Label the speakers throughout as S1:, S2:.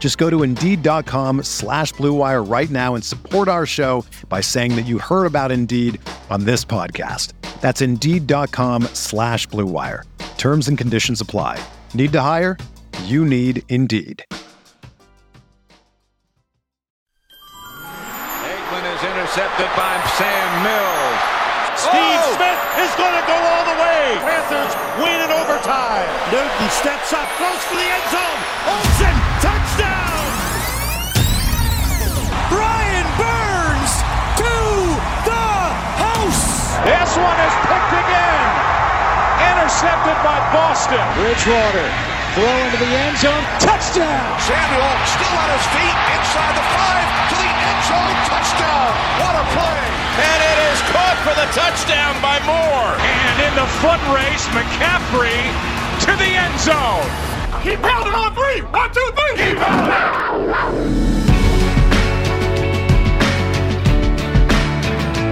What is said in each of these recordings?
S1: Just go to Indeed.com slash BlueWire right now and support our show by saying that you heard about Indeed on this podcast. That's Indeed.com slash BlueWire. Terms and conditions apply. Need to hire? You need Indeed.
S2: Aikman is intercepted by Sam Mills.
S3: Steve oh! Smith is going to go all the way. Panthers win in overtime. Newton steps up, close for the end zone. Olsen,
S2: This one is picked again. Intercepted by Boston.
S3: Bridgewater throw into the end zone. Touchdown.
S4: Samuel still on his feet inside the five to the end zone. Touchdown. What a play.
S2: And it is caught for the touchdown by Moore. And in the foot race, McCaffrey to the end zone.
S3: Keep pounding on three. One, two, three. Keep pounding.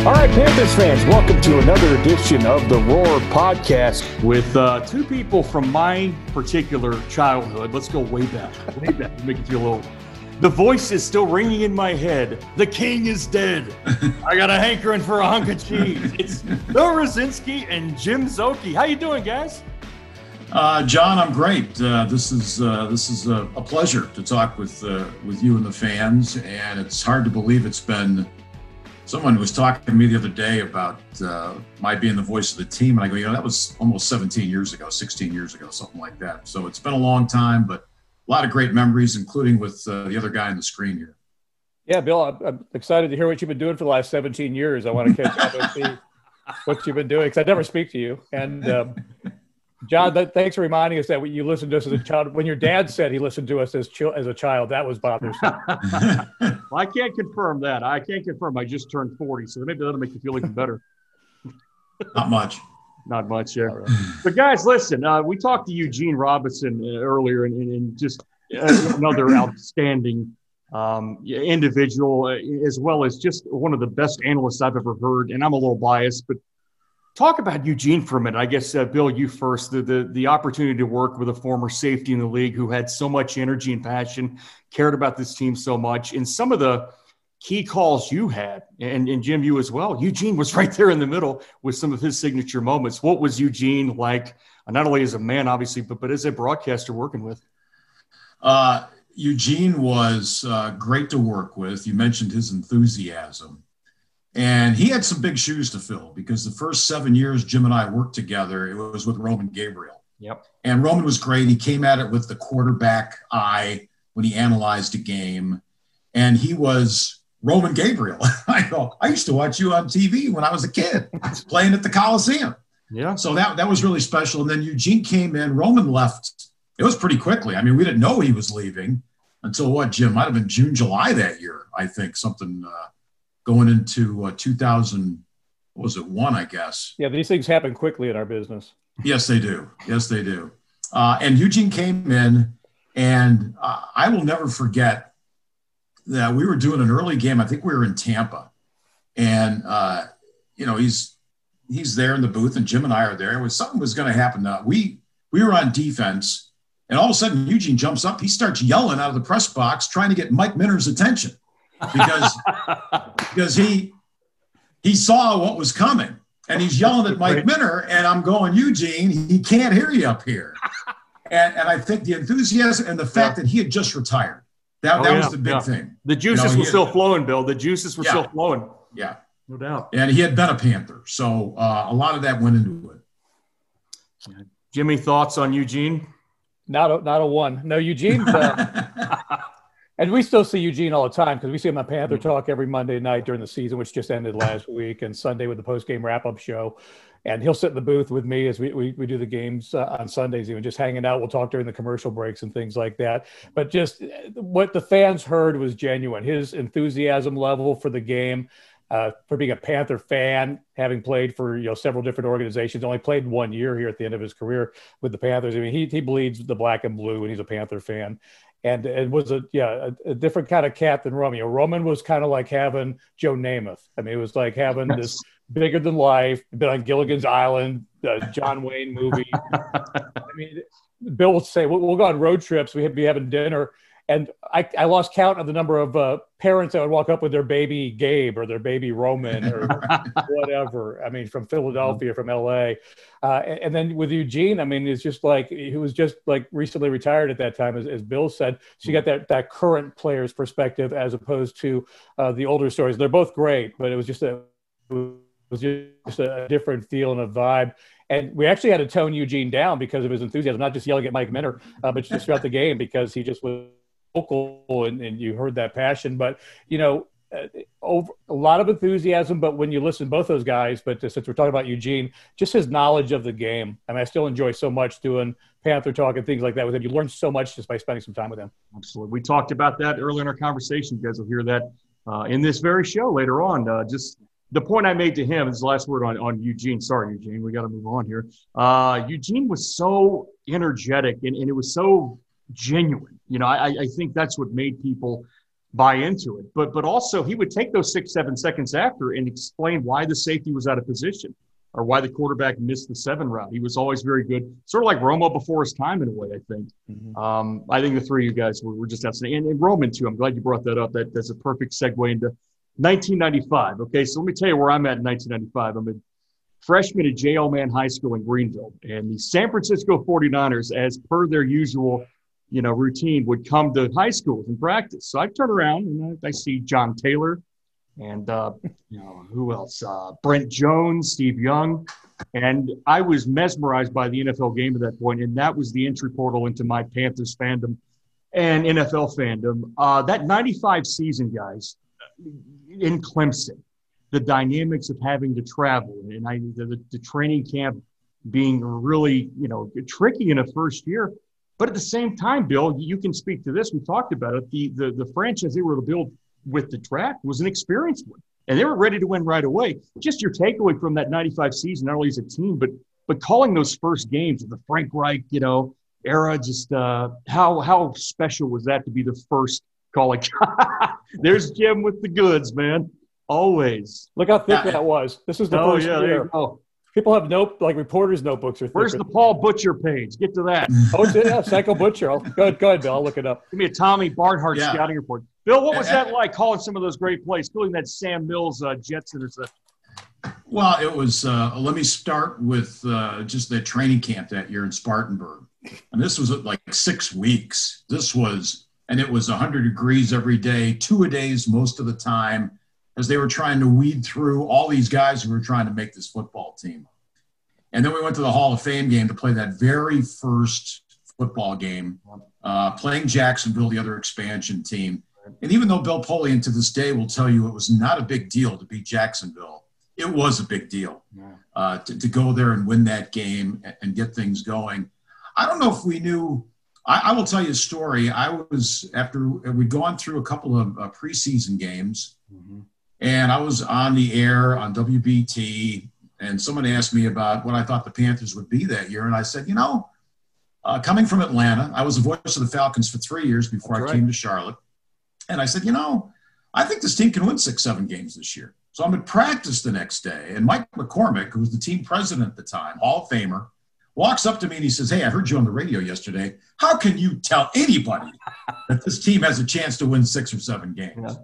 S5: All right, Panthers fans, welcome to another edition of the Roar podcast with uh, two people from my particular childhood. Let's go way back, way back, make it feel old. The voice is still ringing in my head. The king is dead. I got a hankering for a hunk of cheese. It's Bill Rosinski and Jim Szoke. How you doing, guys?
S6: Uh, John, I'm great. Uh, this is uh, this is a, a, pleasure to talk with uh, with you and the fans, and it's hard to believe it's been. Someone was talking to me the other day about uh, my being the voice of the team, and I go, you know, that was almost 17 years ago, 16 years ago, something like that. So it's been a long time, but a lot of great memories, including with uh, the other guy on the screen here.
S5: Yeah, Bill, I'm, I'm excited to hear what you've been doing for the last 17 years. I want to catch up and see what you've been doing because I never speak to you. And um, John, that, thanks for reminding us that you listened to us as a child. When your dad said he listened to us as as a child, that was bothersome. well, I can't confirm that. I can't confirm. I just turned 40, so maybe that'll make you feel even better.
S6: Not much.
S5: Not much, yeah. Right. But guys, listen, uh, we talked to Eugene Robinson uh, earlier, and, and just uh, another outstanding um, individual, uh, as well as just one of the best analysts I've ever heard. And I'm a little biased, but Talk about Eugene for a minute. I guess, uh, Bill, you first. The, the, the opportunity to work with a former safety in the league who had so much energy and passion, cared about this team so much, and some of the key calls you had, and, and Jim, you as well. Eugene was right there in the middle with some of his signature moments. What was Eugene like, uh, not only as a man, obviously, but but as a broadcaster working with?
S6: Uh, Eugene was uh, great to work with. You mentioned his enthusiasm. And he had some big shoes to fill because the first seven years Jim and I worked together, it was with Roman Gabriel.
S5: Yep.
S6: And Roman was great. He came at it with the quarterback eye when he analyzed a game. And he was Roman Gabriel. I go, I used to watch you on TV when I was a kid playing at the Coliseum.
S5: Yeah.
S6: So that, that was really special. And then Eugene came in, Roman left. It was pretty quickly. I mean, we didn't know he was leaving until what, Jim? Might have been June, July that year, I think, something uh, going into uh, 2000 what was it one i guess.
S5: Yeah these things happen quickly in our business.
S6: Yes they do. Yes they do. Uh, and eugene came in and uh, i will never forget that we were doing an early game. I think we were in tampa. And uh, you know he's he's there in the booth and jim and i are there. It was something was going to happen. Uh, we we were on defense and all of a sudden eugene jumps up. He starts yelling out of the press box trying to get mike minter's attention because because he he saw what was coming and he's yelling at Mike Minter and I'm going Eugene he can't hear you up here and and I think the enthusiasm and the fact yeah. that he had just retired that, oh, that yeah, was the big yeah. thing
S5: the juices you know, were still flowing Bill the juices were still flowing
S6: yeah
S5: No doubt.
S6: And he had been a Panther. So uh, a lot of that went into it.
S5: Jimmy, thoughts on Eugene?
S7: Not a, not a one. No, Eugene. Uh, and we still see Eugene all the time because we see him on Panther mm-hmm. Talk every Monday night during the season, which just ended last week, and Sunday with the post game wrap up show and he'll sit in the booth with me as we, we, we do the games uh, on Sundays, even just hanging out. We'll talk during the commercial breaks and things like that. But just what the fans heard was genuine. His enthusiasm level for the game, uh, for being a Panther fan, having played for you know several different organizations, only played one year here at the end of his career with the Panthers. I mean, he he bleeds the black and blue, and he's a Panther fan. And it was a yeah a, a different kind of cat than Romeo. Roman was kind of like having Joe Namath. I mean, it was like having this bigger than life. Been on Gilligan's Island, uh, John Wayne movie. I mean, Bill will say we'll, we'll, go on road trips. We'd be having dinner, and I, I lost count of the number of uh, parents that would walk up with their baby Gabe or their baby Roman or whatever. I mean, from Philadelphia, from LA, uh, and, and, then with Eugene, I mean, it's just like he was just like recently retired at that time, as, as Bill said. So you got that that current player's perspective as opposed to uh, the older stories. They're both great, but it was just a was just a different feel and a vibe. And we actually had to tone Eugene down because of his enthusiasm, not just yelling at Mike Minter, uh, but just throughout the game because he just was vocal and, and you heard that passion. But, you know, uh, over, a lot of enthusiasm, but when you listen both those guys, but uh, since we're talking about Eugene, just his knowledge of the game. I mean, I still enjoy so much doing Panther talk and things like that with him. You learn so much just by spending some time with him.
S5: Absolutely. We talked about that earlier in our conversation. You guys will hear that uh, in this very show later on. Uh, just the point I made to him is the last word on, on Eugene. Sorry, Eugene, we got to move on here. Uh, Eugene was so energetic and, and it was so genuine. You know, I, I think that's what made people buy into it. But but also he would take those six seven seconds after and explain why the safety was out of position or why the quarterback missed the seven route. He was always very good, sort of like Romo before his time in a way. I think. Mm-hmm. Um, I think the three of you guys were, were just outstanding, and, and Roman too. I'm glad you brought that up. That that's a perfect segue into 1995. Okay, so let me tell you where I'm at in 1995. I'm a freshman at J.L. Mann High School in Greenville, and the San Francisco 49ers, as per their usual, you know, routine, would come to high schools and practice. So I turn around and I, see John Taylor, and uh, you know who else? Uh, Brent Jones, Steve Young, and I was mesmerized by the NFL game at that point, and that was the entry portal into my Panthers fandom and NFL fandom. Uh, that '95 season, guys in Clemson, the dynamics of having to travel and I, the, the training camp being really, you know, tricky in a first year. But at the same time, Bill, you can speak to this. We talked about it. The, the, the franchise they were to build with the draft was an experienced one, and they were ready to win right away. Just your takeaway from that 95 season, not only as a team, but but calling those first games of the Frank Reich, you know, era, just uh, how how special was that to be the first calling. There's Jim with the goods, man. Always.
S7: Look how thick yeah. that was. This is the oh, first yeah, year. People have note like reporters' notebooks. Are
S5: Where's the Paul Butcher page? Get to that.
S7: oh, yeah, Psycho Butcher. I'll, go ahead, go ahead, Bill. I'll look it up.
S5: Give me a Tommy Barnhardt yeah. scouting report. Bill, what was that like calling some of those great plays, including that Sam Mills uh, Jets interception?
S6: Well, it was. Uh, let me start with uh, just the training camp that year in Spartanburg, and this was like six weeks. This was and it was 100 degrees every day, two a days most of the time, as they were trying to weed through all these guys who were trying to make this football team. And then we went to the Hall of Fame game to play that very first football game, uh, playing Jacksonville, the other expansion team. And even though Bill Polian to this day will tell you it was not a big deal to beat Jacksonville, it was a big deal uh, to, to go there and win that game and get things going. I don't know if we knew I, I, will tell you a story. I was after we'd gone through a couple of uh, preseason games, mm-hmm. And I was on the air on WBT, and someone asked me about what I thought the Panthers would be that year, and I said, you know, uh, coming from Atlanta, I was the voice of the Falcons for three years before That's I right. came to Charlotte, and I said, you know, I think this team can win six, seven games this year. So I'm at practice the next day, and Mike McCormack, who was the team president at the time, Hall of Famer walks up to me and he says, Hey, I heard you on the radio yesterday. How can you tell anybody that this team has a chance to win six or seven games? Yeah.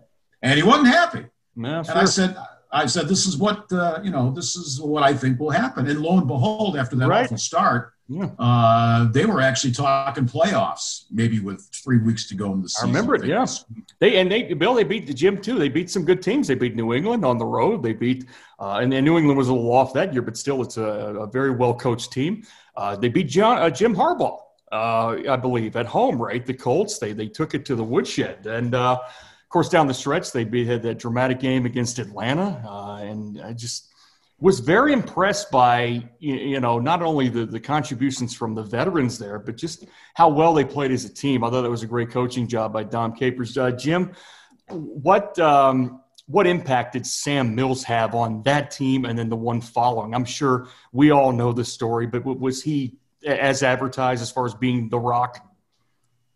S6: And he wasn't happy. Yeah, sure. And I said, I said, "This is what uh, you know. This is what I think will happen." And lo and behold, after that
S5: Right.
S6: awful start,
S5: Yeah.
S6: uh, they were actually talking playoffs, maybe with three weeks to go in the season.
S5: I remember it,
S6: Yes,
S5: yeah. They and they Bill they beat the gym too. They beat some good teams. They beat New England on the road. They beat uh, and, and New England was a little off that year, but still it's a, a very well coached team. Uh, they beat John, uh, Jim Harbaugh, uh, I believe, at home. Right, the Colts. They they took it to the woodshed, and uh, course down the stretch they had that dramatic game against Atlanta, uh, and I just was very impressed by you you know not only the, the contributions from the veterans there, but just how well they played as a team. I thought that was a great coaching job by Dom Capers. Uh, Jim, what um, what impact did Sam Mills have on that team and then the one following? I'm sure we all know the story, but was he as advertised as far as being the rock?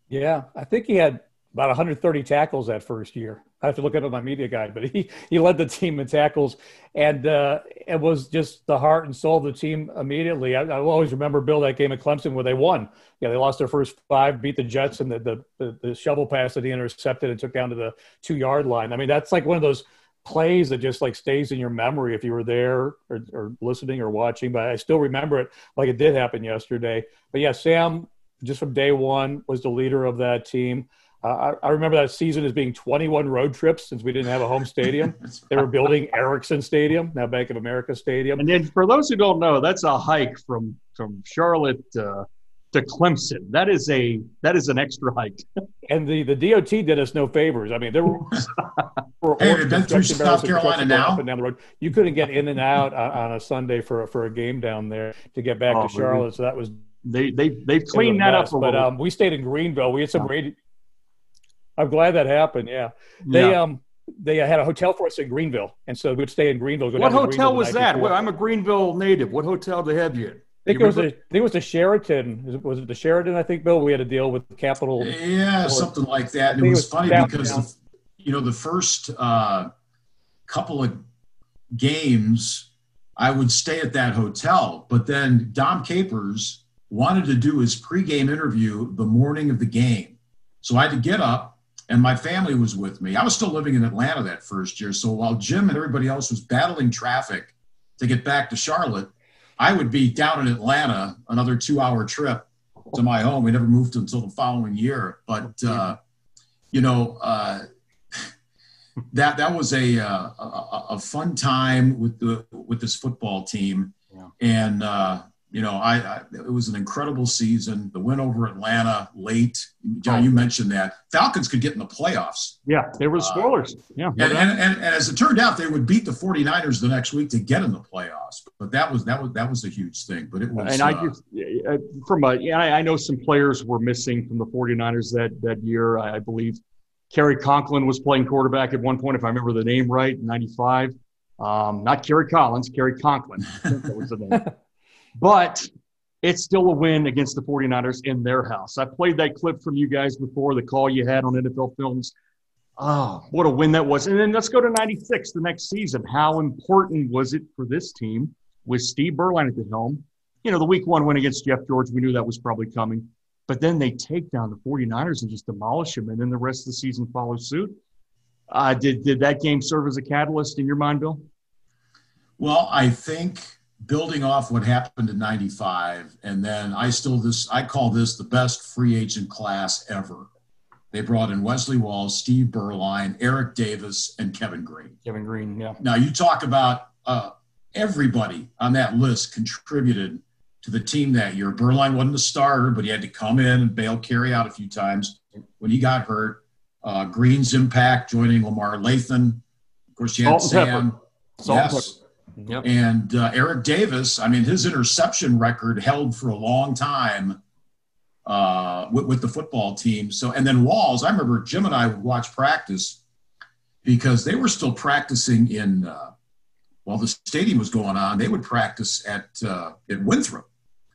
S7: Yeah, I think he had about 130 tackles that first year. I have to look up at my media guide, but he he led the team in tackles, and uh, it was just the heart and soul of the team immediately. I, I always remember Bill that game at Clemson where they won. Yeah, they lost their first five, beat the Jets, and the the, the, the shovel pass that he intercepted and took down to the two yard line. I mean, that's like one of those plays that just like stays in your memory if you were there or, or listening or watching. But I still remember it like it did happen yesterday. But yeah, Sam just from day one was the leader of that team. Uh, I, I remember that season as being 21 road trips since we didn't have a home stadium. they were building Ericsson Stadium, now Bank of America Stadium.
S5: And then for those who don't know, that's a hike from from Charlotte uh, to Clemson. That is a that is an extra hike.
S7: And the, the DOT did us no favors. I mean, there were, were
S6: Hey,
S7: orders
S6: we've been through South Carolina now.
S7: Up and down the road. You couldn't get in and out on, on a Sunday for, a- for a game down there to get back
S5: Oh,
S7: to Charlotte. So that was
S5: They they they've cleaned that
S7: mess.
S5: up a
S7: But
S5: little.
S7: um, we stayed in Greenville. We had some radio. I'm glad that happened. Yeah. They
S5: Yeah.
S7: um they had a hotel for us in Greenville, and so we'd stay in Greenville.
S5: what hotel
S7: Greenville
S5: was that?
S7: before.
S5: Well, I'm a Greenville native. What hotel did they have you in?
S7: I think
S5: You
S7: it was the, I think it was the Sheraton. Is it- Was it the Sheraton? I think Bill. We had a deal with Capital.
S6: Yeah, something like that. And
S7: think
S6: it
S7: it
S6: was
S7: was
S6: funny
S7: down-
S6: because,
S7: down.
S6: the, you know, the first uh, couple of games, I would stay at that hotel. But then Dom Capers wanted to do his pregame interview the morning of the game. So I had to get up, and my family was with me. I was still living in Atlanta that first year. So while Jim and everybody else was battling traffic to get back to Charlotte, I would be down in Atlanta, another two hour trip to my home. We never moved until the following year. But, uh, you know, uh, that that was a, uh, a a fun time with the with this football team,
S5: Yeah.
S6: and uh, you know, I, I it was an incredible season. The win over Atlanta late, John, you mentioned that Falcons could get in the playoffs,
S5: Yeah, they were the spoilers. Yeah,
S6: and, and, and, and as it turned out, they would beat the 49ers the next week to get in the playoffs. But that was that was that was a huge thing. But it was
S5: and I
S6: uh,
S5: just uh, from a yeah, I I know some players were missing from the 49ers that that year. I I believe Kerry Conklin was playing quarterback at one point, if I remember the name right, '95. Um, not Kerry Collins, Kerry Conklin. I think that was the name. But it's still a win against the 49ers in their house. I played that clip from you guys before, the call you had on NFL Films. Oh, what a win that was. And then let's go to 96, the next season. How important was it for this team with Steve Beuerlein at the helm? You know, the week one win against Jeff George, we knew that was probably coming. But then they take down the 49ers and just demolish them. And then the rest of the season follows suit. Uh, did, did that game serve as a catalyst in your mind, Bill?
S6: Well, I think building off what happened in 95 and then I still this I call this the best free agent class ever. They brought in Wesley Walls, Steve Beuerlein, Eric Davis, and Kevin Greene.
S5: Kevin Greene, yeah.
S6: Now you talk about uh, everybody on that list contributed to the team that year. Beuerlein wasn't a starter, but he had to come in and bail Kerry out a few times when he got hurt. Uh, Greene's impact joining Lamar Lathon. Of course, you had
S5: Salt.
S6: Sam. Yes.
S5: Yep.
S6: And uh, Eric Davis, I mean, his interception record held for a long time uh, with, with the football team. So, and then Walls, I remember Jim and I would watch practice because they were still practicing in, uh, while the stadium was going on, they would practice at, uh, at Winthrop.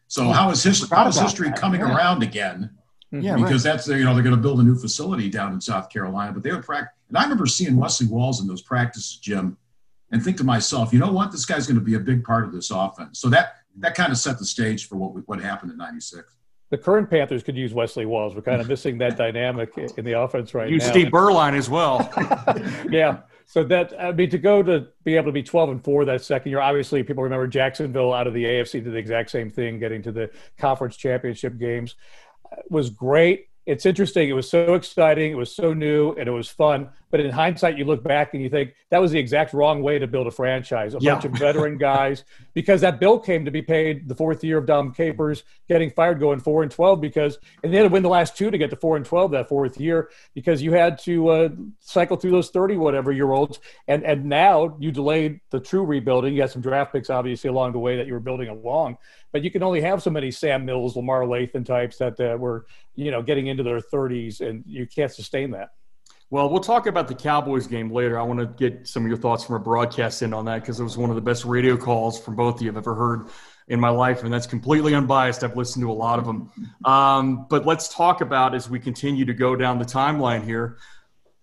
S6: So, how is history, how is history
S5: that,
S6: coming
S5: yeah.
S6: around again?
S5: Yeah,
S6: because that's you know they're going to build a new facility down in South Carolina. But they would practice, and I remember seeing Wesley Walls in those practices, Jim, and think to myself, you know what, this guy's going to be a big part of this offense. So that that kind of set the stage for what we, what happened in '96.
S7: The current Panthers could use Wesley Walls. We're kind of missing that dynamic in the offense right
S5: You,
S7: now.
S5: Steve Beuerlein as well.
S7: yeah. So that I mean, to go to be able to be 12 and four that second year, obviously people remember Jacksonville out of the AFC did the exact same thing, getting to the conference championship games, was great it's interesting. It was so exciting. It was so new and it was fun. But in hindsight, you look back and you think that was the exact wrong way to build a franchise. A yeah. bunch of veteran guys, because that bill came to be paid the fourth year of Dom Capers getting fired, going four and twelve. Because and they had to win the last two to get to four and twelve that fourth year because you had to uh, cycle through those thirty whatever year olds. And and now you delayed the true rebuilding. You had some draft picks obviously along the way that you were building along but you can only have so many Sam Mills, Lamar Lathon types that uh, were, you know, getting into their 30s, and you can't sustain that.
S5: Well, we'll talk about the Cowboys game later. I want to get some of your thoughts from a broadcast in on that because it was one of the best radio calls from both of you I've ever heard in my life, and that's completely unbiased. I've listened to a lot of them. Um, but let's talk about as we continue to go down the timeline here,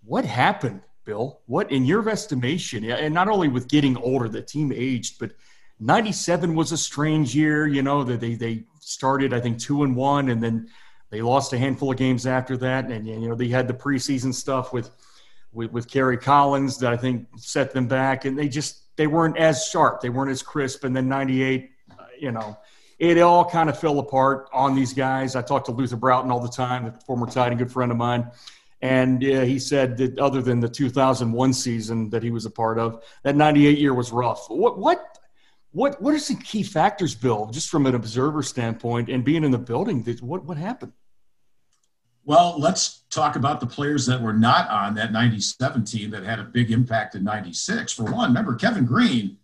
S5: what happened, Bill? What, in your estimation, and not only with getting older, the team aged, but – 97 was a strange year, you know, that they, they started, I think, two and one, and then they lost a handful of games after that. And, you know, they had the preseason stuff with, with, with Kerry Collins that I think set them back. And they just, they weren't as sharp. They weren't as crisp. And then 98, uh, you know, it all kind of fell apart on these guys. I talked to Luther Broughton all the time, a former tight end good friend of mine. And uh, he said that other than the 2001 season that he was a part of, that 98 year was rough. What, what what what are some key factors, Bill, just from an observer standpoint and being in the building? What what happened?
S6: Well, let's talk about the players that were not on that 97 team that had a big impact in 96. For one, remember Kevin Greene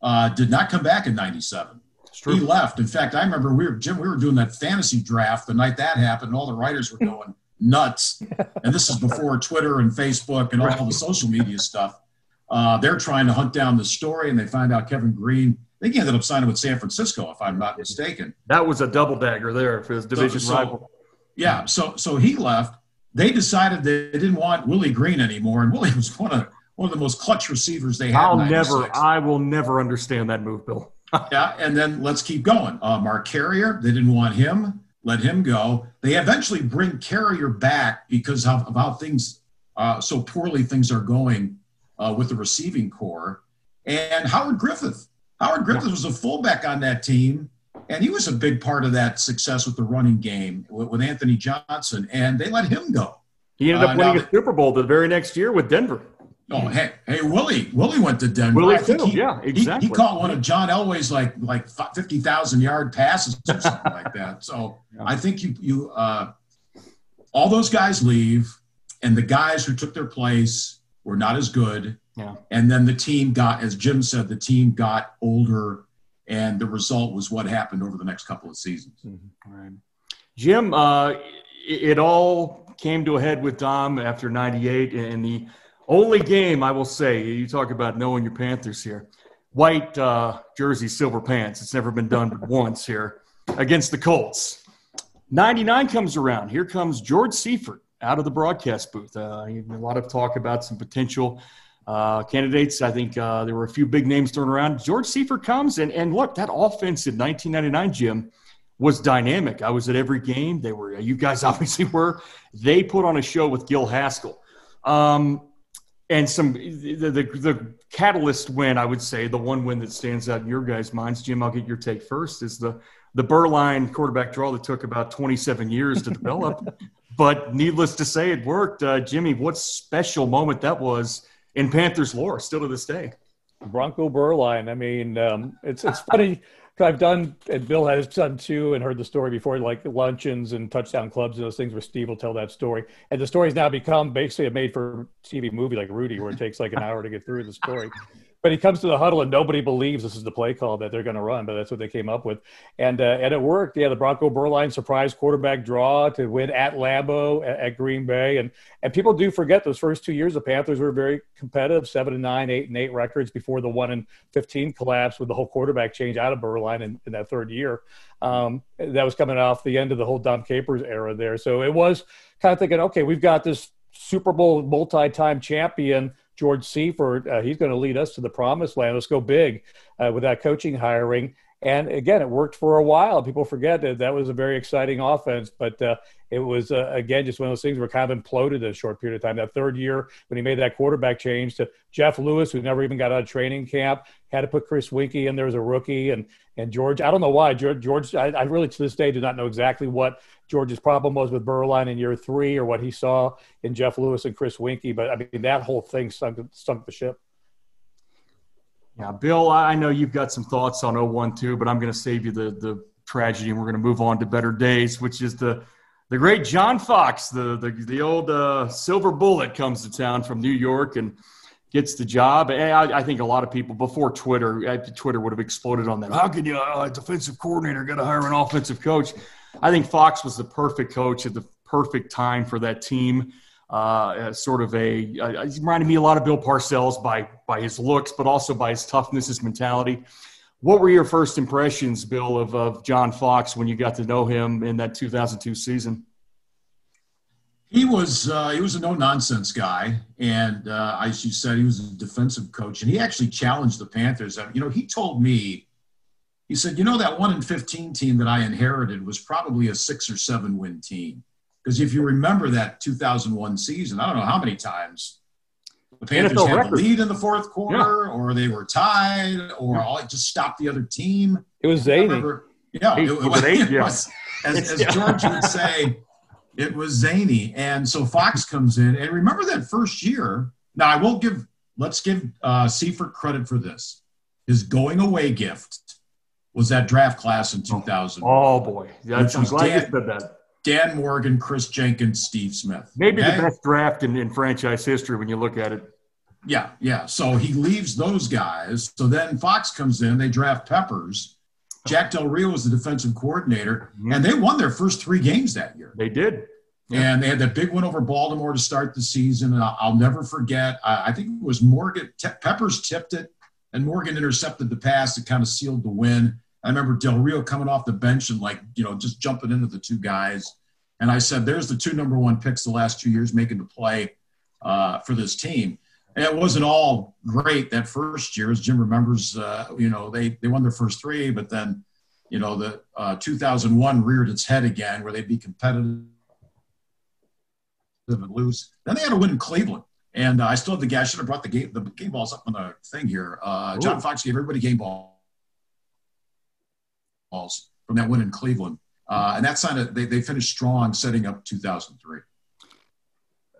S6: uh, did not come back in 97. He left. In fact, I remember we were Jim. We were doing that fantasy draft the night that happened. And all the writers were going nuts. And this is before Twitter and Facebook and all, the social media stuff. Uh, they're trying to hunt down the story, and they find out Kevin Greene think he ended up signing with San Francisco, if I'm not mistaken.
S5: That was a double dagger there for his division so, so, rival.
S6: Yeah, so so he left. They decided they didn't want Willie Green anymore, and Willie was one of one of the most clutch receivers they had.
S5: I'll never, I will never understand that move, Bill.
S6: yeah, and then let's keep going. Uh, Mark Carrier, they didn't want him. Let him go. They eventually bring Carrier back because of, of how things uh, so poorly things are going uh, with the receiving corps. And Howard Griffith, Howard Griffith was a fullback on that team, and he was a big part of that success with the running game with, Anthony Johnson, and they let him go.
S5: He ended up uh, winning a Super Bowl the very next year with Denver.
S6: Oh, hey, hey, Willie, Willie went to Denver.
S5: Willie too. Yeah,
S6: exactly. He, he, caught one of John Elway's like like fifty thousand yard passes or something like that. So yeah. I think you you uh, all those guys leave, and the guys who took their place were not as good.
S5: Yeah.
S6: And then the team got, as Jim said, the team got older, and the result was what happened over the next couple of seasons.
S5: Mm-hmm. Right. Jim, uh, it, it all came to a head with Dom after '98, and the only game I will say, you talk about knowing your Panthers here, white uh, jersey, silver pants. It's never been done but once here against the Colts. 99 comes around. Here comes George Seifert out of the broadcast booth. Uh, a lot of talk about some potential uh, candidates. I think uh, there were a few big names thrown around. George Seifert comes, and, and look, that offense in 1999, Jim, was dynamic. I was at every game. They were, you guys obviously were. They put on a show with Gil Haskell. Um, and some the, the, the catalyst win, I would say, the one win that stands out in your guys' minds, Jim. I'll get your take first. Is the the Beuerlein quarterback draw that took about 27 years to develop, but needless to say, it worked. Uh, Jimmy, what special moment that was in Panthers lore, still to this day.
S7: Bronco Beuerlein. I mean, um, it's it's funny. I've done, and Bill has done too, and heard the story before, like luncheons and touchdown clubs and those things where Steve will tell that story. And the story's now become basically a made for TV movie like Rudy, where it takes like an hour to get through the story. But he comes to the huddle and nobody believes this is the play call that they're going to run, but that's what they came up with, and uh, and it worked. Yeah, the Bronco Beuerlein surprise quarterback draw to win at Lambeau at, at, Green Bay, and and people do forget those first two years the Panthers were very competitive, seven and nine, eight and eight records before the one and fifteen collapse with the whole quarterback change out of Beuerlein in, in that third year. Um, that was coming off the end of the whole Dom Capers era there, so it was kind of thinking, okay, we've got this Super Bowl multi-time champion George Seifert. Uh, he's going to lead us to the promised land. Let's go big uh, with that coaching hiring. And again, it worked for a while. People forget that that was a very exciting offense, but uh, it was uh, again just one of those things where kind of imploded in a short period of time. That third year when he made that quarterback change to Jeff Lewis, who never even got out of training camp, had to put Chris Weinke in there as a rookie, and and George. I don't know why George. George I, I really to this day do not know exactly what George's problem was with Beuerlein in year three or what he saw in Jeff Lewis and Chris Weinke, but I mean that whole thing sunk sunk the ship.
S5: Yeah, Bill, I know you've got some thoughts on 01 too, but I'm going to save you the the tragedy, and we're going to move on to better days, which is the the great John Fox, the the, the old uh, silver bullet, comes to town from New York and gets the job. I, I, think a lot of people before Twitter, Twitter would have exploded on that. How can you, uh, a defensive coordinator, got to hire an offensive coach? I think Fox was the perfect coach at the perfect time for that team uh, sort of a uh, he reminded me a lot of Bill Parcells by by his looks, but also by his toughness, his mentality. What were your first impressions, Bill, of, of John Fox when you got to know him in that 2002 season?
S6: He was uh, he was a no nonsense guy, and uh, as you said, he was a defensive coach, and he actually challenged the Panthers. You know, he told me, he said, you know, that one in fifteen team that I inherited was probably a six or seven win team. Because if you remember that 2001 season, I don't know how many times the Panthers NFL had record. the lead in the fourth quarter, yeah. or they were tied, or all, just stopped the other team.
S7: It was zany.
S6: Yeah, it, it, was, it was, as, as George would say, it was zany. And so Fox comes in, and remember that first year. Now I will give. Let's give uh, Seifert credit for this. His going away gift was that draft class in 2000.
S5: Oh, boy, That's, I'm glad Dan, you said that.
S6: Dan Morgan, Chris Jenkins, Steve Smith.
S5: Maybe okay? the best draft in, in franchise history when you look at it.
S6: Yeah, yeah. So he leaves those guys. So then Fox comes in, they draft Peppers. Jack Del Rio was the defensive coordinator, mm-hmm. and they won their first three games that year.
S5: They did.
S6: Yeah. And they had that big win over Baltimore to start the season. And I'll, I'll never forget, I, I, think it was Morgan, Te- Peppers tipped it, and Morgan intercepted the pass that kind of sealed the win. I remember Del Rio coming off the bench and like, you know, just jumping into the two guys. And I said, there's the two number one picks the last two years making the play uh, for this team. And it wasn't all great that first year, as Jim remembers. Uh, you know, they they won their first three, but then, you know, the uh, 2001 reared its head again, where they'd be competitive and lose. Then they had a win in Cleveland, and uh, I still have the guy. I should have brought the game the game balls up on the thing here. Uh, John Fox gave everybody game ball balls from that win in Cleveland. Uh, and that signed it, they, they finished strong setting up 2003.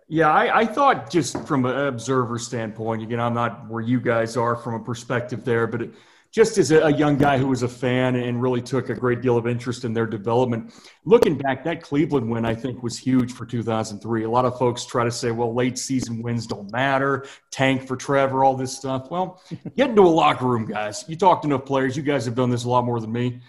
S5: Yeah, I, I, thought just from an observer standpoint, again, I'm not where you guys are from a perspective there, but it, just as a, a, young guy who was a fan and really took a great deal of interest in their development. Looking back, that Cleveland win I think was huge for 2003. A lot of folks try to say, well, late season wins don't matter, tank for Trevor, all this stuff. Well, get into a locker room, guys. You talked to enough players. You guys have done this a lot more than me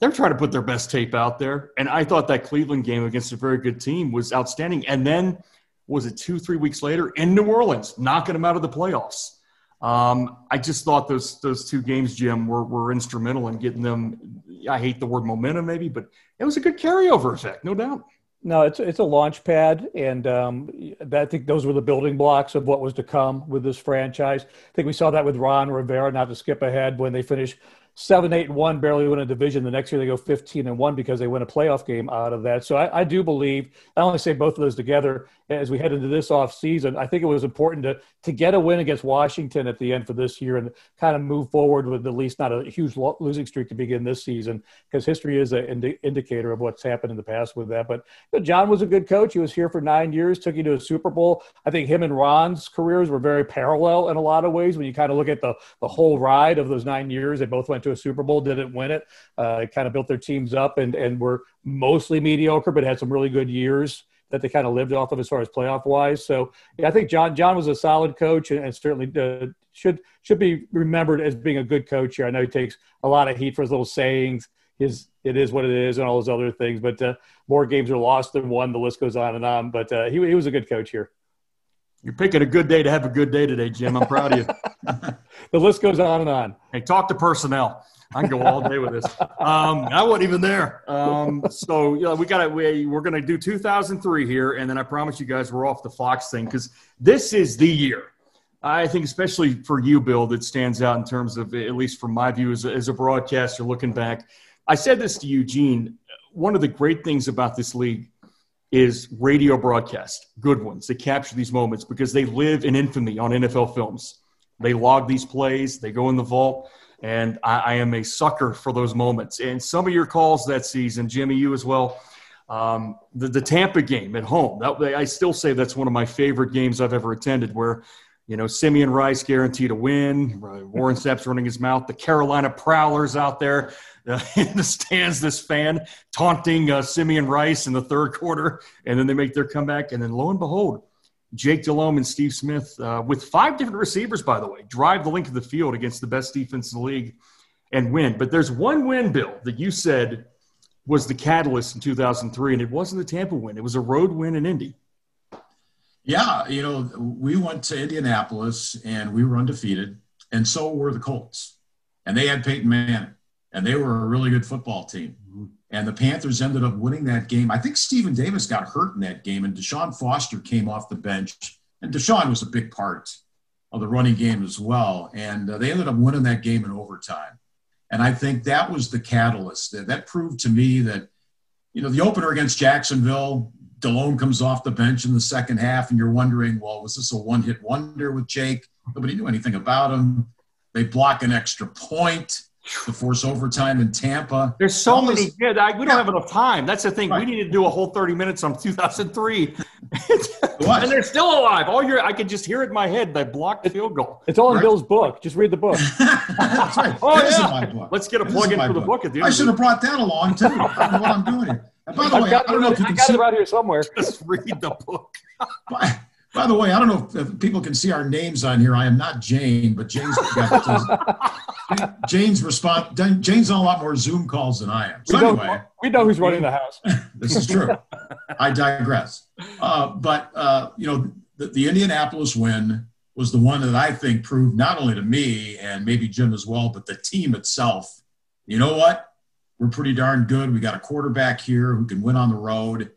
S5: they're trying to put their best tape out there. And I thought that Cleveland game against a very good team was outstanding. And then was it two, three weeks later in New Orleans, knocking them out of the playoffs. Um, I just thought those those two games, Jim, were were instrumental in getting them. I hate the word momentum, maybe, but it was a good carryover effect, no doubt.
S7: No, it's it's a launch pad, and um, I think those were the building blocks of what was to come with this franchise. I think we saw that with Ron Rivera. Not to skip ahead, when they finished seven, eight, and one, barely win a division. The next year they go 15 and one because they win a playoff game out of that. So I, I do believe, I only say both of those together as we head into this off season. I think it was important to, to get a win against Washington at the end for this year and kind of move forward with at least not a huge losing streak to begin this season because history is an indi- indicator of what's happened in the past with that. But you know, John was a good coach. He was here for nine years, took you to a Super Bowl. I think him and Ron's careers were very parallel in a lot of ways when you kind of look at the, the whole ride of those nine years. They both went to a Super Bowl, didn't win it. Uh, kind of built their teams up and, and were mostly mediocre, but had some really good years that they kind of lived off of as far as playoff wise. So yeah, I think John John was a solid coach and, and certainly uh, should should be remembered as being a good coach here. I know he takes a lot of heat for his little sayings. His it is what it is and all those other things, but uh, more games are lost than won. The list goes on and on. But uh, he he was a good coach here.
S5: You're picking a good day to have a good day today, Jim. I'm proud of you.
S7: the list goes on and on.
S5: Hey, talk to personnel. I can go all day with this. Um, I wasn't even there. Um, so you know, we got to we, we're going to do 2003 here, and then I promise you guys we're off the Fox thing because this is the year. I think, especially for you, Bill, that stands out in terms of, at least from my view as a, as a broadcaster looking back. I said this to Eugene. One of the great things about this league is radio broadcast, good ones that capture these moments because they live in infamy on NFL films. They log these plays, they go in the vault, and I, I am a sucker for those moments. And some of your calls that season, Jimmy, you as well, um, the, the Tampa game at home, that, I still say that's one of my favorite games I've ever attended where – you know, Simeon Rice guaranteed a win. Warren Sapp's running his mouth. The Carolina Prowlers out there uh, in the stands, this fan taunting uh, Simeon Rice in the third quarter, and then they make their comeback. And then lo and behold, Jake Delhomme and Steve Smith, uh, with five different receivers, by the way, drive the length of the field against the best defense in the league and win. But there's one win, Bill, that you said was the catalyst in 2003, and it wasn't the Tampa win. It was a road win in Indy.
S6: Yeah, you know, we went to Indianapolis and we were undefeated, and so were the Colts. And they had Peyton Manning, and they were a really good football team. Mm-hmm. And the Panthers ended up winning that game. I think Stephen Davis got hurt in that game, and Deshaun Foster came off the bench. And Deshaun was a big part of the running game as well. And uh, they ended up winning that game in overtime. And I think that was the catalyst. That, that proved to me that, you know, the opener against Jacksonville, Delhomme comes off the bench in the second half, and you're wondering, well, was this a one hit wonder with Jake? Nobody knew anything about him. They block an extra point to force overtime in Tampa.
S5: There's so many. Yeah, I, we don't have enough time. That's the thing. Right. We need to do a whole 30 minutes on 2003. and they're still alive. All your, I can just hear it in my head. They blocked the field goal.
S7: It's all in right. Bill's book. Just read the book.
S6: That's right. oh,
S5: yeah. Let's get a plug in for the book at the end.
S6: I should have brought that along too. I don't know what I'm doing here. And by the I've way, I don't know if you
S7: can got see, it around here somewhere.
S5: Just read the book.
S6: by, by, the way, I don't know if, people can see our names on here. I am not Jane, but Jane's got Jane's response. Jane's on a lot more Zoom calls than I am. So
S7: we
S6: anyway,
S7: know, we know who's running the house.
S6: this is true. I digress. Uh, but uh, you know, the, the Indianapolis win was the one that I think proved not only to me and maybe Jim as well, but the team itself. You know what? we're pretty darn good. We got a quarterback here who can win on the road.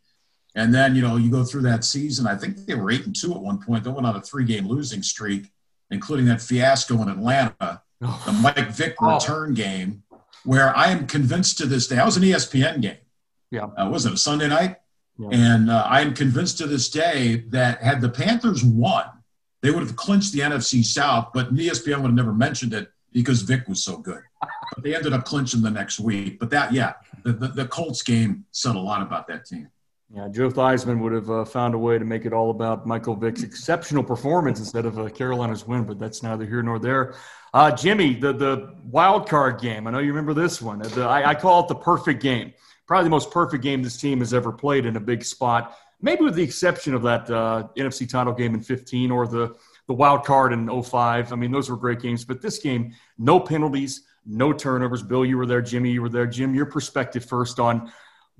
S6: And then, you know, you go through that season. I think they were eight and two at one point. They went on a three game losing streak, including that fiasco in Atlanta, oh. the Mike Vick oh. return game, where I am convinced to this day, I was an ESPN game.
S5: Yeah.
S6: Uh, was it a Sunday night? Yeah. And uh, I am convinced to this day that had the Panthers won, they would have clinched the NFC South, but ESPN would have never mentioned it because Vick was so good. But they ended up clinching the next week. But that, yeah, the, the, the Colts game said a lot about that team.
S5: Yeah, Joe Theismann would have uh, found a way to make it all about Michael Vick's exceptional performance instead of uh, Carolina's win, but that's neither here nor there. Uh, Jimmy, the the wild card game. I know you remember this one. The, I, I, call it the perfect game. Probably the most perfect game this team has ever played in a big spot. Maybe with the exception of that uh, NFC title game in 15 or the the wild card in 05. I mean, those were great games. But this game, no penalties, no turnovers. Bill, you were there. Jimmy, you were there. Jim, your perspective first on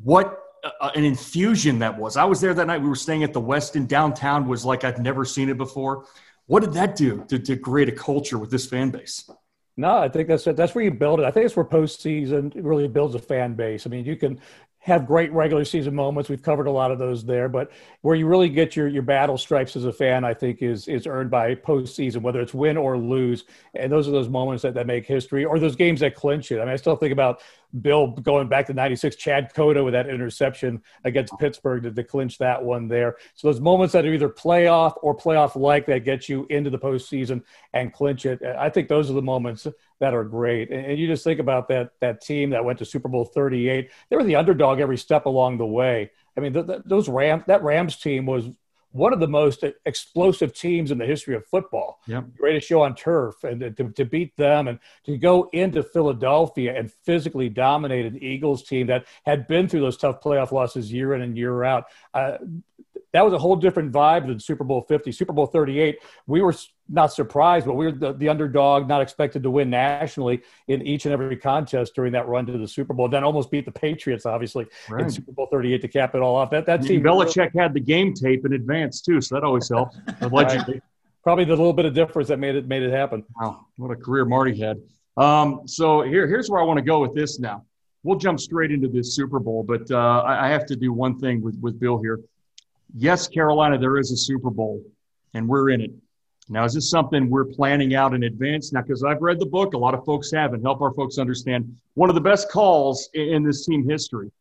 S5: what an infusion that was. I was there that night. We were staying at the Westin downtown. Was like I'd never seen it before. What did that do to, to create a culture with this fan base?
S7: No, I think that's it. that's where you build it. I think it's where postseason really builds a fan base. I mean, you can have great regular season moments. We've covered a lot of those there, but where you really get your your battle stripes as a fan, I think, is is earned by postseason, whether it's win or lose. And those are those moments that, that make history, or those games that clinch it. I mean, I still think about Bill going back to '96, Chad Cota with that interception against Pittsburgh to, to clinch that one there. So those moments that are either playoff or playoff like that get you into the postseason and clinch it. I think those are the moments that are great. And, and you just think about that that team that went to Super Bowl 38. They were the underdog every step along the way. I mean, those Rams that Rams team was one of the most explosive teams in the history of football.
S5: Yep.
S7: Greatest show on turf, and to, to beat them and to go into Philadelphia and physically dominate an Eagles team that had been through those tough playoff losses year in and year out. Uh, that was a whole different vibe than Super Bowl 50. Super Bowl 38, we were not surprised, but we were the, the underdog, not expected to win nationally in each and every contest during that run to the Super Bowl. Then almost beat the Patriots, obviously, right. in Super Bowl 38 to cap it all off. That, that team.
S5: Belichick had the game tape in advance, too, so that always helped. Allegedly.
S7: Probably the little bit of difference that made it made it happen.
S5: Wow, what a career Marty had. Um, so here, here's where I want to go with this now. We'll jump straight into this Super Bowl, but uh, I, I have to do one thing with, with Bill here yes, Carolina, there is a Super Bowl, and we're in it. Now, is this something we're planning out in advance? Now, because I've read the book, a lot of folks haven't. Help our folks understand one of the best calls in this team history.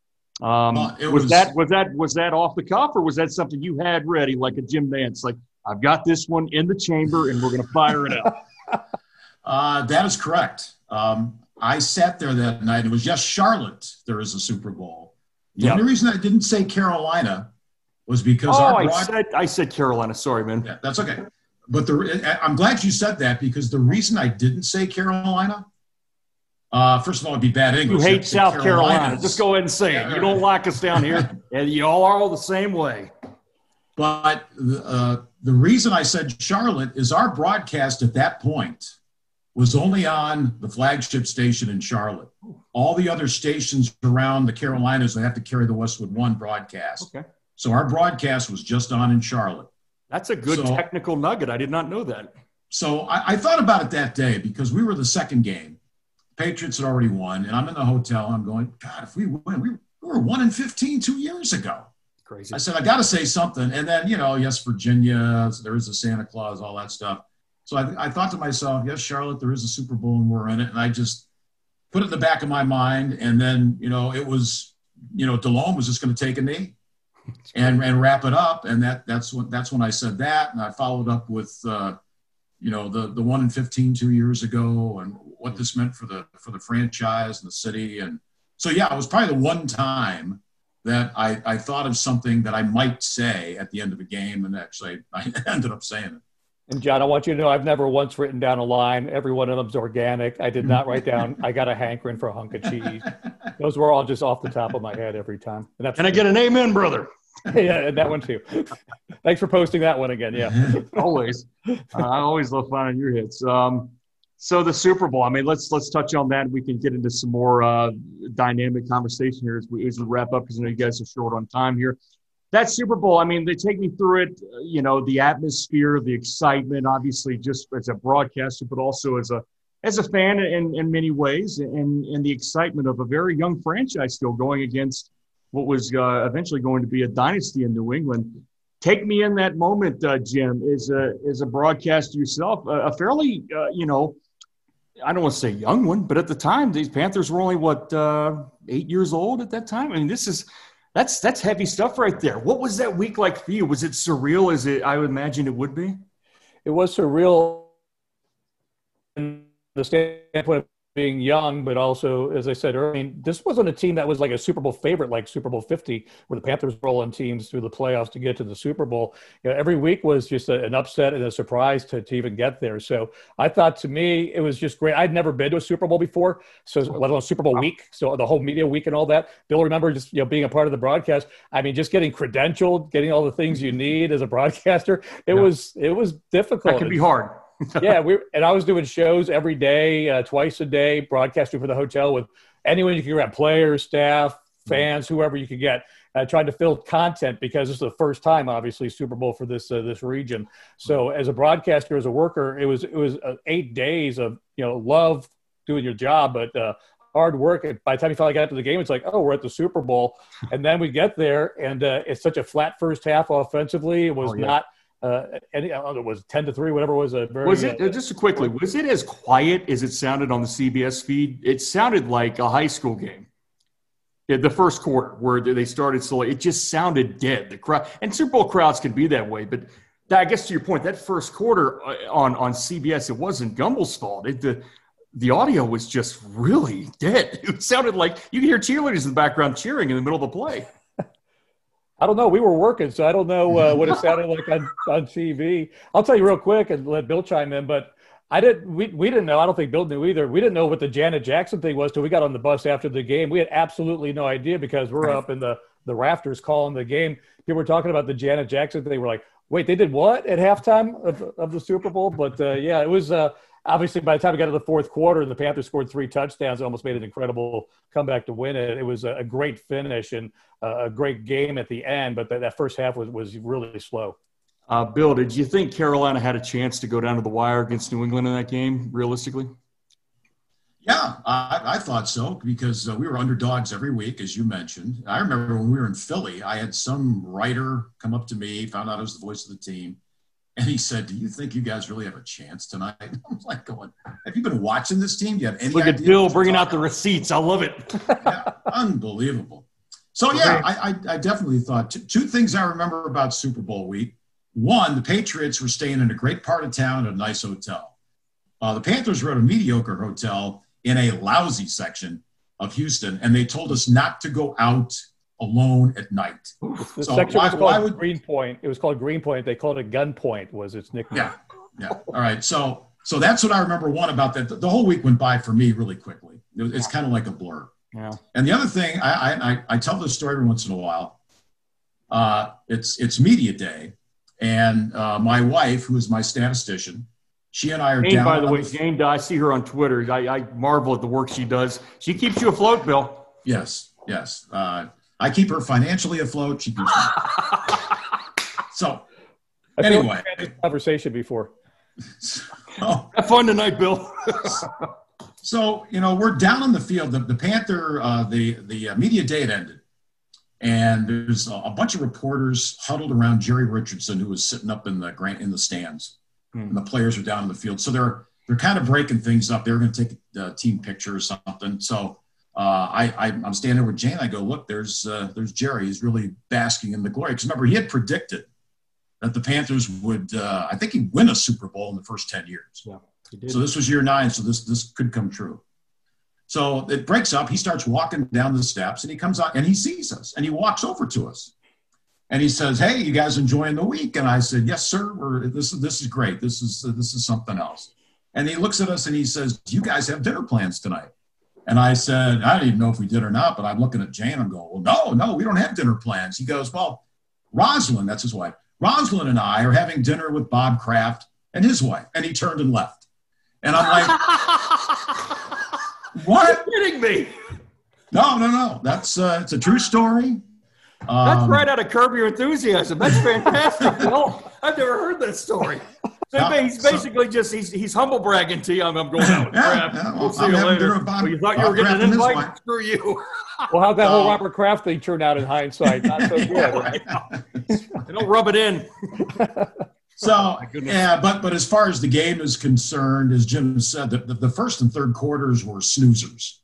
S5: Um, uh, was, was, that was that was that off the cuff, or was that something you had ready, like a Jim Nantz? Like I've got this one in the chamber, and we're going to fire it out.
S6: uh, that is correct. Um, I sat there that night. It was yes, Charlotte. There is a Super Bowl. The yep. only reason I didn't say Carolina was because
S5: oh, broad- I said I said Carolina. Sorry, man.
S6: Yeah, that's okay. But the I'm glad you said that because the reason I didn't say Carolina, uh, first of all, it'd be bad English.
S5: You hate South Carolina. Just go ahead and say yeah, it. You don't like us down here, and you all are all the same way.
S6: But uh, the reason I said Charlotte is our broadcast at that point was only on the flagship station in Charlotte. All the other stations around the Carolinas they have to carry the Westwood One broadcast. Okay. So our broadcast was just on in Charlotte.
S5: That's a good so, technical nugget. I did not know that.
S6: So I, I, thought about it that day because we were the second game. Patriots had already won, and I'm in the hotel. I'm going, God, if we win, we, we were one in 15 two years ago.
S5: Crazy.
S6: I said, I got to say something. And then, you know, yes, Virginia, there is a Santa Claus, all that stuff. So I, I thought to myself, yes, Charlotte, there is a Super Bowl and we're in it. And I just put it in the back of my mind. And then, you know, it was, you know, Delhomme was just going to take a knee and and wrap it up. And that that's when that's when I said that, and I followed up with uh, you know the the one in 15 two years ago, and what this meant for the for the franchise and the city, and so yeah, it was probably the one time that I, I thought of something that I might say at the end of a game, and actually I ended up saying it.
S7: And John, I want you to know I've never once written down a line. Every one of them's organic. I did not write down. I got a hankering for a hunk of cheese. Those were all just off the top of my head every time.
S5: And that's Can I get an amen, brother?
S7: yeah, and that one too. Thanks for posting that one again. Yeah,
S5: always. Uh, I always love finding your hits. Um, so the Super Bowl. I mean, let's let's touch on that. We can get into some more uh, dynamic conversation here as we, as we wrap up because I know you guys are short on time here that Super Bowl, I mean, they take me through it, you know, the atmosphere, the excitement, obviously just as a broadcaster, but also as a as a fan in, in many ways, and, and the excitement of a very young franchise still going against what was uh, eventually going to be a dynasty in New England. Take me in that moment, uh, Jim, as a, as a broadcaster yourself, a, a fairly, uh, you know, I don't want to say young one, but at the time, these Panthers were only, what, uh, eight years old at that time? I mean, this is – that's that's heavy stuff right there. What was that week like for you? Was it surreal as it I would imagine it would be?
S7: It was surreal in the standpoint being young, but also, as I said earlier, I mean, this wasn't a team that was like a Super Bowl favorite, like Super Bowl 50, where the Panthers roll rolling teams through the playoffs to get to the Super Bowl. You know, every week was just a, an upset and a surprise to, to even get there. So I thought to me, it was just great. I'd never been to a Super Bowl before, so let alone Super Bowl week. So the whole media week and all that. Bill, remember just, you know, being a part of the broadcast. I mean, just getting credentialed, getting all the things you need as a broadcaster. It yeah. was, it was difficult.
S5: That could be hard
S7: yeah, we and I was doing shows every day, uh, twice a day, broadcasting for the hotel with anyone you could grab, players, staff, fans, whoever you could get. Uh, trying to fill content because this is the first time, obviously, Super Bowl for this uh, this region. So, as a broadcaster, as a worker, it was it was uh, eight days of you know love doing your job, but uh, hard work. And by the time you finally got to the game, it's like, oh, we're at the Super Bowl, and then we get there, and uh, it's such a flat first half offensively. It was oh, yeah. not uh, any, I don't know, was 10 to 3, whatever was a very,
S5: Was it, uh, just quickly, was it as quiet as it sounded on the CBS feed? It sounded like a high school game. Yeah, the first quarter where they started slowly, it just sounded dead. The crowd and Super Bowl crowds can be that way, but I guess to your point, that first quarter uh, on on CBS, it wasn't Gumbel's fault. It, the the audio was just really dead. It sounded like you could hear cheerleaders in the background cheering in the middle of the play.
S7: I don't know. We were working, so I don't know uh, what it sounded like on, on TV. I'll tell you real quick and let Bill chime in. But I didn't. We, we didn't know. I don't think Bill knew either. We didn't know what the Janet Jackson thing was till we got on the bus after the game. We had absolutely no idea because we're up in the the rafters calling the game. People were talking about the Janet Jackson thing. We're like, wait, they did what at halftime of, of the Super Bowl? But uh, yeah, it was. Uh, obviously by the time we got to the fourth quarter and the Panthers scored three touchdowns, it almost made an incredible comeback to win it. It was a, great finish and a great game at the end, but that, that first half was, was really slow.
S5: Uh, Bill, did you think Carolina had a chance to go down to the wire against New England in that game, realistically?
S6: Yeah, I, I thought so because uh, we were underdogs every week, as you mentioned. I remember when we were in Philly, I had some writer come up to me, found out I was the voice of the team, And he said, "Do you think you guys really have a chance tonight?" I'm like, "Going, have you been watching this team? Do you have any?"
S5: Look at Bill bringing out the receipts. I love it.
S6: yeah, unbelievable. So yeah, I, I, I definitely thought two, two, things I remember about Super Bowl week. One, the Patriots were staying in a great part of town at a nice hotel. Uh, the Panthers were at a mediocre hotel in a lousy section of Houston, and they told us not to go out alone at night.
S7: The so section why, was called would, Greenspoint. It was called Greenspoint. They called it Gunpoint. Was its nickname?
S6: Yeah, yeah. All right. So so that's what I remember. One about that. The whole week went by for me really quickly. It's kind of like a blur.
S5: Yeah.
S6: And the other thing, I I, I tell this story every once in a while. Uh, it's it's media day, and uh, my wife, who is my statistician, she and I are
S5: Jane,
S6: down.
S5: By the way, the, Jane, I see her on Twitter. I, I marvel at the work she does. She keeps you afloat, Bill.
S6: Yes, yes. Uh, I keep her financially afloat. She keeps so. I anyway,
S7: conversation before.
S5: So, Have fun tonight, Bill.
S6: so you know we're down on the field. The, the Panther, uh, the the uh, media day had ended, and there's a, a, bunch of reporters huddled around Jerry Richardson, who was sitting up in the grant in the stands, hmm. and the players are down on the field. So they're they're kind of breaking things up. They're going to take a team picture or something. So uh, I, I am standing with Jane. I go, look, there's uh, there's Jerry. He's really basking in the glory. Because remember, he had predicted that the Panthers would, uh, I think, he'd win a Super Bowl in the first ten years.
S5: Yeah,
S6: so this was year nine. So this this could come true. So it breaks up. He starts walking down the steps, and he comes out and he sees us, and he walks over to us, and he says, "Hey, you guys enjoying the week?" And I said, "Yes, sir. We're, this is this is great. This is this is something else." And he looks at us and he says, "Do you guys have dinner plans tonight?" And I said, I don't even know if we did or not, but I'm looking at Jane. I'm going, well, no, no, we don't have dinner plans. He goes, well, Rosalind, that's his wife. Rosalind and I are having dinner with Bob Kraft and his wife. And he turned and left. And I'm like, what?
S5: You're kidding me.
S6: No, no, no. That's uh, it's a true story.
S5: Um, That's right out of Curb Your Enthusiasm. That's fantastic. I've never heard that story. So yeah, he's basically so, just he's he's humble bragging to you. I'm, I'm going out with yeah, yeah, well, we'll see I'm you later. Bob, well, you thought Bob you were getting an invite? Screw you.
S7: well, how'd that whole Robert Kraft thing turn out in hindsight? Not so good, right?
S5: don't rub it in.
S6: So yeah, but but as far as the game is concerned, as Jim said, the, the, the, first and third quarters were snoozers,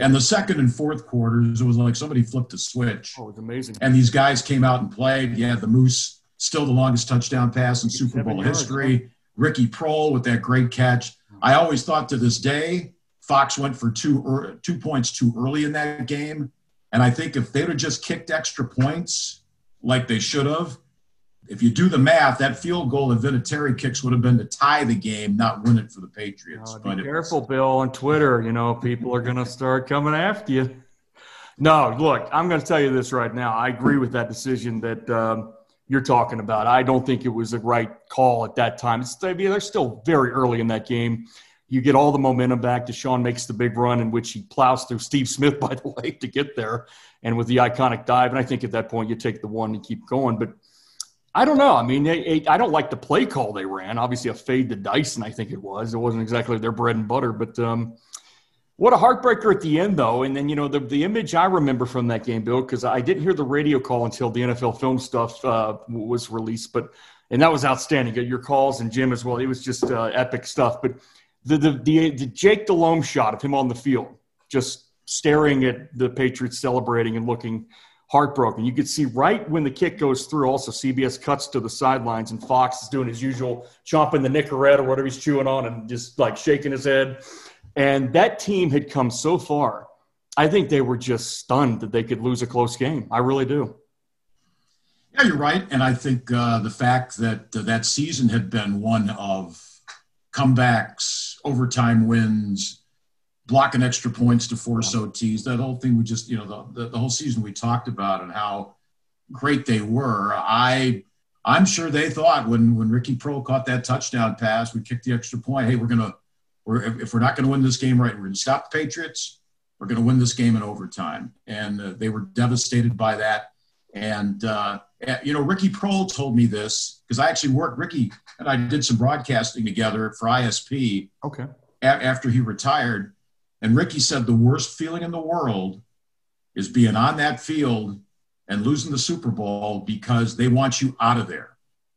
S6: and the second and fourth quarters it was like somebody flipped a switch.
S5: Oh, it was amazing.
S6: And these guys came out and played. Yeah, the Moose still the longest touchdown pass in Super Bowl history. Ricky Proehl with that great catch. I always thought to this day, Fox went for two two points too early in that game, and I think if they'd have just kicked extra points like they should have, if you do the math, that field goal that Vinatieri kicks would have been to tie the game, not win it for the Patriots.
S5: Oh, be careful, was, Bill, on Twitter. You know, people are going to start coming after you. No, look, I'm going to tell you this right now. I agree with that decision that um, you're talking about. I don't think it was a right call at that time. It's, they're still very early in that game. You get all the momentum back. Deshaun makes the big run in which he plows through Steve Smith, by the way, to get there, and with the iconic dive. And I think at that point you take the one and keep going. But I don't know. I mean, they, I don't like the play call they ran. Obviously, a fade to Dyson, I think it was. It wasn't exactly their bread and butter, but um, what a heartbreaker at the end, though. And then, you know, the, the image I remember from that game, Bill, because I didn't hear the radio call until the NFL film stuff uh, was released, but and that was outstanding. Your calls and Jim as well. It was just uh, epic stuff. But the, the, the, the Jake Delhomme shot of him on the field, just staring at the Patriots celebrating and looking heartbroken. You could see right when the kick goes through, also CBS cuts to the sidelines and Fox is doing his usual chomping the Nicorette or whatever he's chewing on and just like shaking his head. And that team had come so far. I think they were just stunned that they could lose a close game. I really do.
S6: Yeah, you're right. And I think uh, the fact that uh, that season had been one of comebacks, overtime wins, blocking extra points to force OTs, that whole thing we just, you know, the, the, the whole season we talked about and how great they were. I I'm sure they thought when when Ricky Proehl caught that touchdown pass, we kicked the extra point. Hey, we're gonna we're, if we're not going to win this game right, we're going to stop the Patriots. We're going to win this game in overtime. And uh, they were devastated by that. And, uh, you know, Ricky Proehl told me this because I actually worked, Ricky and I did some broadcasting together for ISP.
S5: Okay.
S6: A- after he retired. And Ricky said the worst feeling in the world is being on that field and losing the Super Bowl because they want you out of there.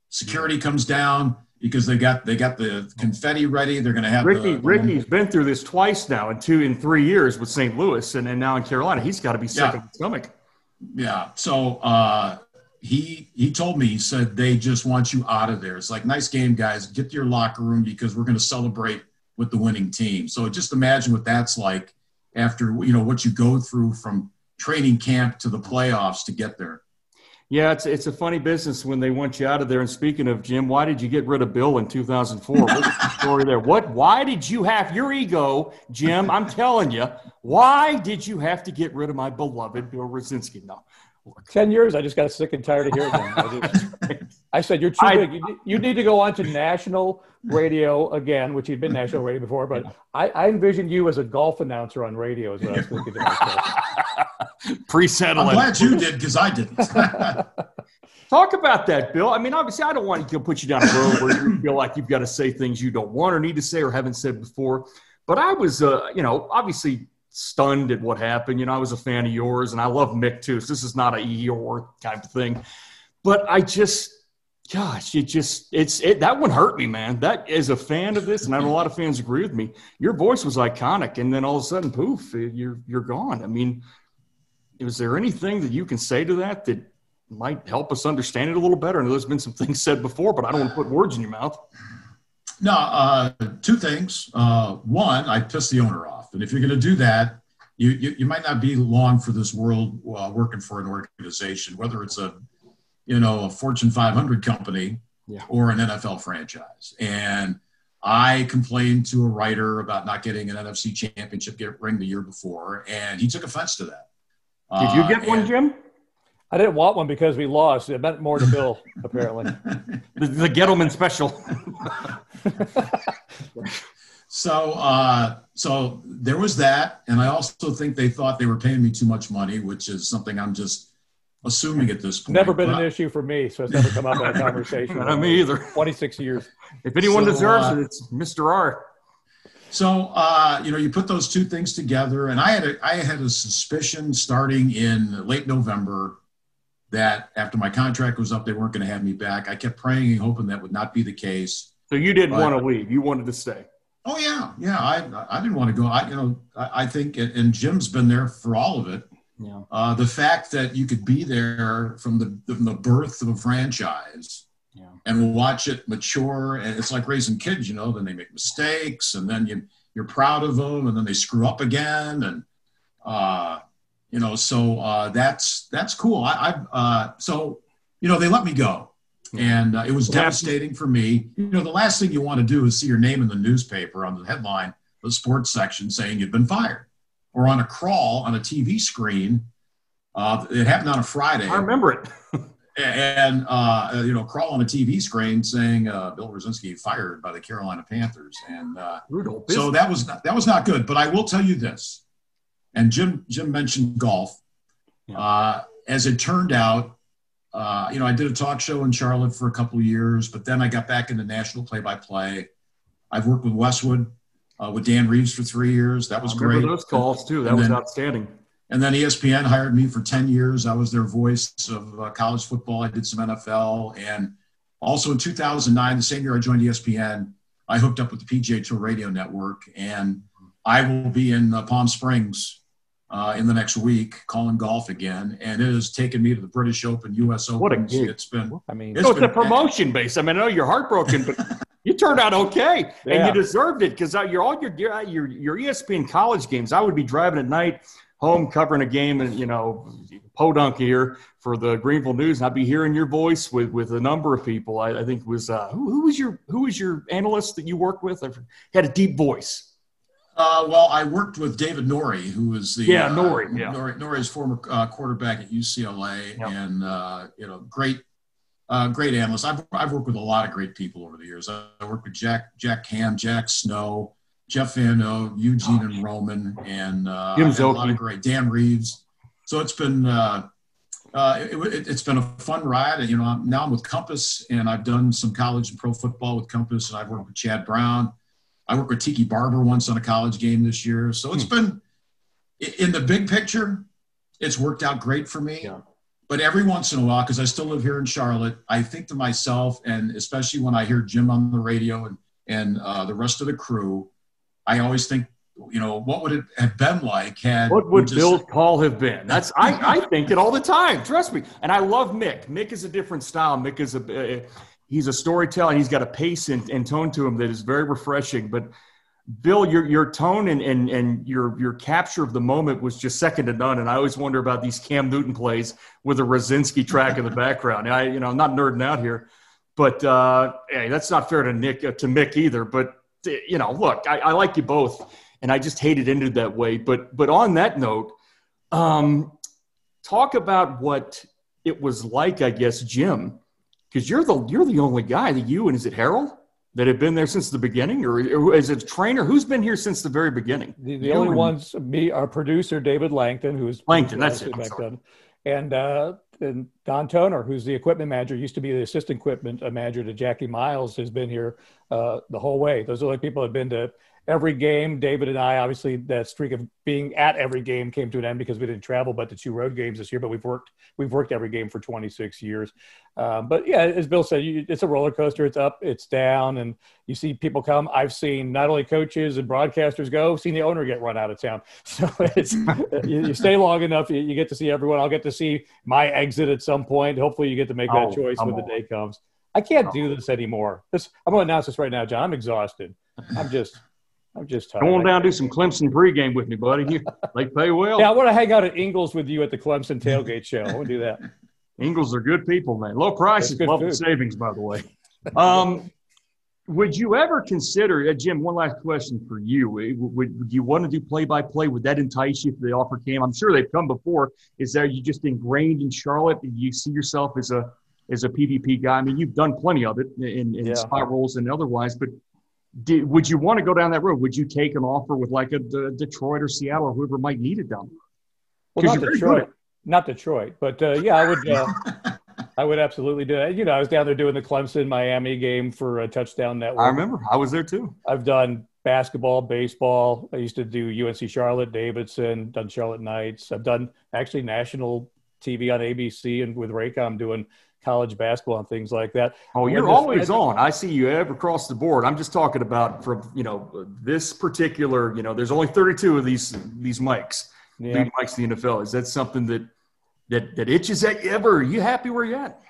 S6: Security comes down because they got they got the confetti ready. They're going to have
S5: Ricky.
S6: the,
S5: Ricky's been through this twice now, in two in three years with St. Louis, and, and now in Carolina. He's got to be sick
S6: Yeah.
S5: of the stomach.
S6: Yeah. So uh, he he told me he said they just want you out of there. It's like nice game, guys. Get to your locker room because we're going to celebrate with the winning team. So just imagine what that's like after you know what you go through from training camp to the playoffs to get there.
S5: Yeah, it's it's a funny business when they want you out of there. And speaking of Jim, why did you get rid of Bill in 2004? What's the story there? What? Why did you have your ego, Jim? I'm telling you, why did you have to get rid of my beloved Bill Rosinski? No,
S7: Ten years. I just got sick and tired of hearing them. I, said you're too
S5: I-
S7: big. You, need- you need to go on to national radio again, which you'd been national radio before. But I, I envisioned you as a golf announcer on radio. Is what I was thinking myself.
S6: I'm
S5: pre-settling.
S6: glad you did because I didn't.
S5: Talk about that, Bill. I mean, obviously, I don't want to put you down a road where you feel like you've got to say things you don't want or need to say or haven't said before. But I was, uh, you know, obviously stunned at what happened. You know, I was a fan of yours, and I love Mick too. So this is not a Eeyore type of thing. But I just, gosh, it just, it's it. That one hurt me, man. That as a fan of this, and I know a lot of fans agree with me. Your voice was iconic, and then all of a sudden, poof, you're you're gone. I mean, is there anything that you can say to that that might help us understand it a little better? I know there's been some things said before, but I don't want to put words in your mouth.
S6: No, uh, two things. Uh, one, I pissed the owner off, and if you're going to do that, you, you you might not be long for this world uh, working for an organization, whether it's a you know a Fortune 500 company
S5: Yeah.
S6: or an NFL franchise. And I complained to a writer about not getting an NFC Championship get- ring the year before, and he took offense to that.
S5: Did you
S6: Uh,
S5: get one, Jim?
S7: I didn't want one because we lost. It meant more to Bill, apparently.
S5: The, the Gettleman special.
S6: So, uh, so there was that, and I also think they thought they were paying me too much money, which is something I'm just assuming at this point.
S7: Never been
S6: But
S7: an issue for me, so it's never come up in a conversation.
S5: Not me either.
S7: 26 years.
S5: If anyone
S6: So,
S5: deserves
S6: uh,
S5: it, it's Mr. R.
S6: So, uh, you know, you put those two things together, and I had a, I had a suspicion starting in late November that after my contract was up, they weren't going to have me back. I kept praying and hoping that would not be the case.
S5: So you didn't
S6: But-
S5: want to leave. You wanted to stay.
S6: Oh yeah, yeah. I I didn't want to go. I you know I, I think and Jim's been there for all of it.
S5: Yeah.
S6: Uh, the fact that you could be there from the from the birth of a franchise
S5: Yeah.
S6: and watch it mature, and it's like raising kids. You know, then they make mistakes, and then you you're proud of them, and then they screw up again, and uh, you know, so uh, that's that's cool. I, I uh, so you know they let me go, and uh, it was devastating for me. You know, the last thing you want to do is see your name in the newspaper on the headline, the sports section, saying you've been fired, or on a crawl on a TV screen. Uh, it happened on a Friday,
S5: I remember it.
S6: and uh, you know, crawl on a TV screen saying uh, Bill Rosinski fired by the Carolina Panthers, and uh, so that was not, that was not good. But I will tell you this, and Jim Jim mentioned golf.
S5: Yeah.
S6: Uh, as it turned out, uh, you know, I did a talk show in Charlotte for a couple of years, but then I got back into national play-by-play. I've worked with Westwood, uh, with Dan Reeves for three years. That was
S5: I remember
S6: great.
S5: those calls too. That
S6: And
S5: was
S6: then-
S5: outstanding.
S6: And then ESPN hired me for 10 years. I was their voice of uh, college football. I did some NFL. And also in 2009, the same year I joined ESPN, I hooked up with the PGA Tour Radio Network. And I will be in uh, Palm Springs uh, in the next week calling golf again. And it has taken me to the British Open, US Open.
S5: What a gig.
S6: It's been,
S7: I mean,
S6: It's
S5: So it's a
S6: been-
S5: promotion base. I mean, I know you're heartbroken, but you turned out okay, and
S7: Yeah.
S5: you deserved it because you're all your your your your ESPN college games. I would be driving at night home covering a game and you know podunk here for the Greenville News, and I'd be hearing your voice with with a number of people. I, I think it was uh, who, who was your who was your analyst that you worked with? I. Had a deep voice.
S6: Uh, well, I worked with David Norrie, who was the
S5: Yeah,
S6: uh,
S5: Norrie, yeah.
S6: Norrie, Norrie's former uh, quarterback at UCLA,
S5: Yep.
S6: and uh, you know, great, uh, great analyst. I've I've worked with a lot of great people over the years. I, I worked with Jack Jack Ham, Jack Snow, Jeff Fano, Eugene and Roman, and uh,
S5: Jim
S6: I've a lot of great Dan Reeves. So it's been. Uh, uh, it, it, it's been a fun ride, and you know I'm, now I'm with Compass, and I've done some college and pro football with Compass, and I've worked with Chad Brown. I worked with Tiki Barber once on a college game this year. So it's been in the big picture, it's worked out great for me.
S5: Yeah.
S6: but every once in a while, because I still live here in Charlotte, I think to myself, and especially when I hear Jim on the radio and and uh, the rest of the crew, I always think, you know, what would it have been like had
S5: what would
S6: just,
S5: Bill's call have been? That's I, I think it all the time. Trust me, and I love Mick. Mick is a different style. Mick is a uh, he's a storyteller. He's got a pace and, and tone to him that is very refreshing. But Bill, your your tone and, and and your your capture of the moment was just second to none. And I always wonder about these Cam Newton plays with a Rosinski track in the background. I you know I'm not nerding out here, but uh, hey, that's not fair to Nick uh, to Mick either. But you know, look, I, I, like you both, and I just hate it ended that way. But but on that note, um, talk about what it was like, I guess, Jim, because you're the you're the only guy that you and is it Harold that have been there since the beginning, or, or is it a trainer? Who's been here since the very beginning?
S7: The, the only and, ones, me, our producer David Langton, who's
S5: Langton. That's it. Back
S7: then, and uh, and Don Toner, who's the equipment manager, used to be the assistant equipment manager to Jackie Miles, has been here uh, the whole way. Those are the people that have been to every game. David and I, obviously, that streak of being at every game came to an end because we didn't travel, but the two road games this year. But we've worked, we've worked every game for 26 years. Um, but yeah, as Bill said, you, it's a roller coaster. It's up, it's down, and you see people come. I've seen not only coaches and broadcasters go, seen the owner get run out of town. So it's you, you, stay long enough, you, you, get to see everyone. I'll get to see my exit at some point. Hopefully, you get to make that oh, choice when the day comes. I can't do this anymore. This, I'm going to announce this right now, John. I'm exhausted. I'm just. I'm just tired.
S5: Come on down, do some Clemson pregame with me, buddy. they pay well.
S7: Yeah, I want to hang out at Ingles with you at the Clemson tailgate show. I want to do that.
S5: Ingles are good people, man. Low prices, love savings, by the way. Um, would you ever consider, uh, Jim? One last question for you. Would, would you want to do play-by-play? Would that entice you if the offer came? I'm sure they've come before. Is that you just ingrained in Charlotte? You see yourself as a as a PVP guy? I mean, you've done plenty of it in, in yeah. spot roles and otherwise, but did, would you want to go down that road? Would you take an offer with like a, a Detroit or Seattle or whoever might need it down
S7: there? Well, not Detroit, not Detroit, but uh, yeah, I would. Uh, I would absolutely do it. You know, I was down there doing the Clemson Miami game for a touchdown network.
S5: I remember. I was there too.
S7: I've done basketball, baseball. I used to do UNC Charlotte, Davidson, done Charlotte Knights. I've done actually national TV on ABC and with Raycom doing college basketball and things like that.
S5: Oh, you're always on. I see you ever across the board. I'm just talking about from you know this particular. You know, there's only 32 of these these mics. Yeah. mics in the NFL. Is that something that that that itches at you ever? Are you happy where you're at?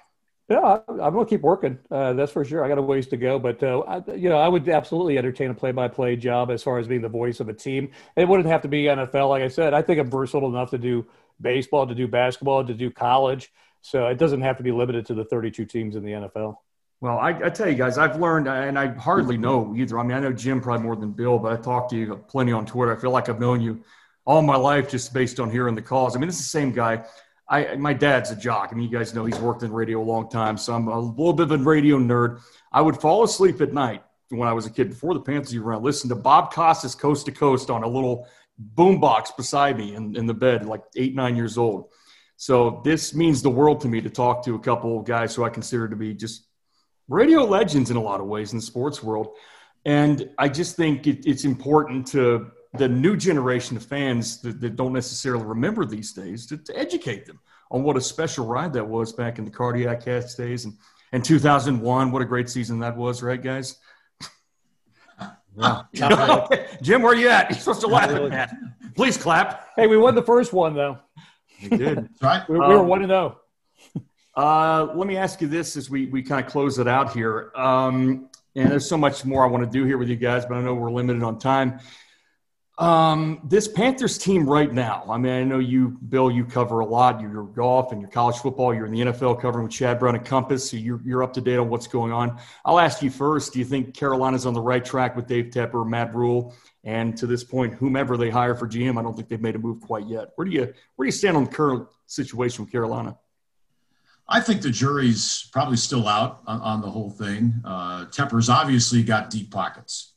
S7: Yeah, I'm going to keep working. Uh, that's for sure. I got a ways to go, but uh, I, you know, I would absolutely entertain a play-by-play job as far as being the voice of a team. It wouldn't have to be NFL, like I said. I think I'm versatile enough to do baseball, to do basketball, to do college. So it doesn't have to be limited to the 32 teams in the NFL.
S5: Well, I, I, tell you guys, I've learned, and I hardly mm-hmm. know either. I mean, I know Jim probably more than Bill, but I talk to you plenty on Twitter. I feel like I've known you all my life just based on hearing the calls. I mean, it's the same guy. I, my dad's a jock. I mean, you guys know he's worked in radio a long time, so I'm a little bit of a radio nerd. I would fall asleep at night when I was a kid before the Panthers were around. Listen to Bob Costas coast to coast on a little boombox beside me in, in the bed, like eight, nine years old. So this means the world to me to talk to a couple of guys who I consider to be just radio legends in a lot of ways in the sports world. And I just think it, it's important to the new generation of fans that, that don't necessarily remember these days to, to, educate them on what a special ride that was back in the cardiac cats days and, and 2001. What a great season that was, right, guys? Yeah. Jim, where are you at? You're supposed to laugh at that. Please clap.
S7: Hey, we won the first one, though.
S5: We did.
S7: right. We, we were um, one to zero.
S5: Uh, let me ask you this as we, we kind of close it out here. Um, and there's so much more I want to do here with you guys, but I know we're limited on time. Um, this Panthers team right now, I mean, I know you, Bill, you cover a lot. You're golf and your college football. You're in the NFL covering with Chad Brown and Compass, so you're, you're up to date on what's going on. I'll ask you first do you think Carolina's on the right track with Dave Tepper, Matt Rhule? And to this point, whomever they hire for GM, I don't think they've made a move quite yet. Where do you where do you stand on the current situation with Carolina?
S6: I think the jury's probably still out on, on the whole thing. Uh, Tepper's obviously got deep pockets,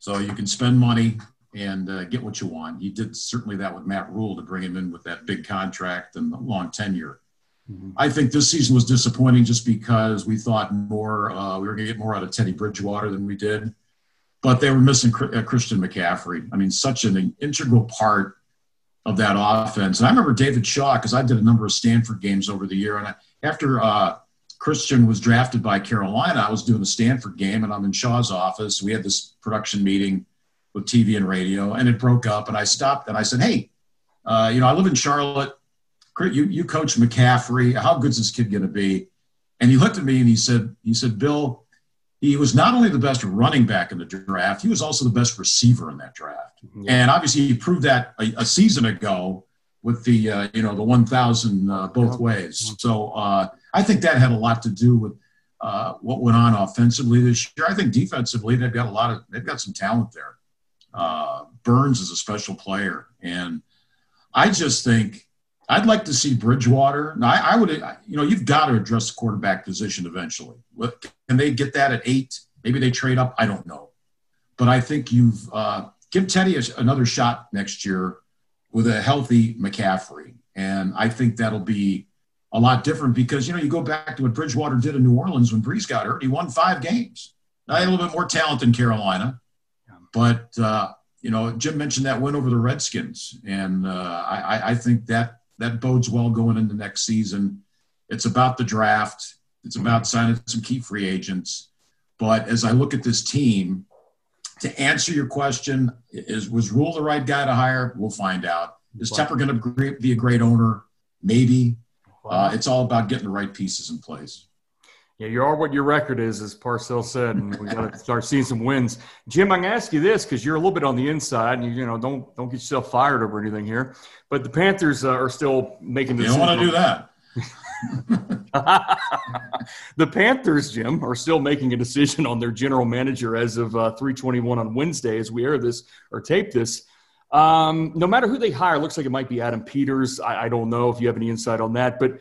S6: so you can spend money and uh, get what you want. He did certainly that with Matt Rhule to bring him in with that big contract and the long tenure. Mm-hmm. I think this season was disappointing just because we thought more uh, we were going to get more out of Teddy Bridgewater than we did but they were missing uh, Christian McCaffrey. I mean, such an integral part of that offense. And I remember David Shaw because I did a number of Stanford games over the year. And I, after uh, Christian was drafted by Carolina, I was doing a Stanford game, and I'm in Shaw's office. We had this production meeting with TV and radio, and it broke up. And I stopped and I said, "Hey, uh, you know, I live in Charlotte. You you coach McCaffrey. How good's this kid going to be?" And he looked at me and he said, "He said, Bill." He was not only the best running back in the draft, he was also the best receiver in that draft. And obviously, he proved that a, a season ago with the uh, you know the 1,000 uh, both ways. So uh, I think that had a lot to do with uh, what went on offensively this year. I think defensively they've got a lot of they've got some talent there. Uh, Burns is a special player, and I just think I'd like to see Bridgewater. I, I would, you know, you've got to address the quarterback position eventually. Can they get that at eight? Maybe they trade up. I don't know, but I think you've uh, give Teddy a, another shot next year with a healthy McCaffrey, and I think that'll be a lot different because you know you go back to what Bridgewater did in New Orleans when Brees got hurt. He won five games. Now a little bit more talent than Carolina, but uh, you know Jim mentioned that win over the Redskins, and uh, I, I think that that bodes well going into next season. It's about the draft. It's about signing some key free agents. But as I look at this team, to answer your question, is was Rhule the right guy to hire? We'll find out. Is Tepper going to be a great owner? Maybe. Uh, it's all about getting the right pieces in place.
S5: Yeah, you are what your record is, as Parcells said, and we got to start seeing some wins. Jim, I'm gonna ask you this because you're a little bit on the inside, and you, you know don't don't get yourself fired over anything here. But the Panthers uh, are still making.
S6: You don't want to do that.
S5: the Panthers, Jim, are still making a decision on their general manager as of uh, 321 on Wednesday as we air this or tape this. Um, no matter who they hire, looks like it might be Adam Peters. I, I, don't know if you have any insight on that, but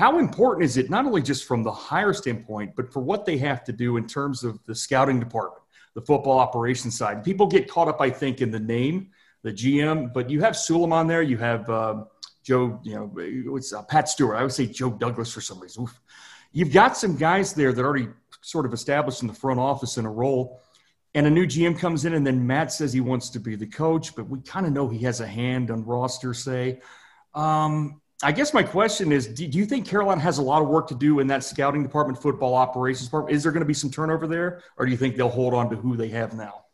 S5: how important is it not only just from the hire standpoint, but for what they have to do in terms of the scouting department, the football operations side? People get caught up, I think, in the name, the GM, but you have Suleiman there, you have uh, Joe, you know, it's uh, Pat Stewart. I would say Joe Douglas for some reason. Oof. You've got some guys there that already sort of established in the front office in a role and a new GM comes in, and then Matt says he wants to be the coach, but we kind of know he has a hand on roster, say. Um, I guess my question is do, you think Carolina has a lot of work to do in that scouting department, football operations department? Is there going to be some turnover there, or do you think they'll hold on to who they have now?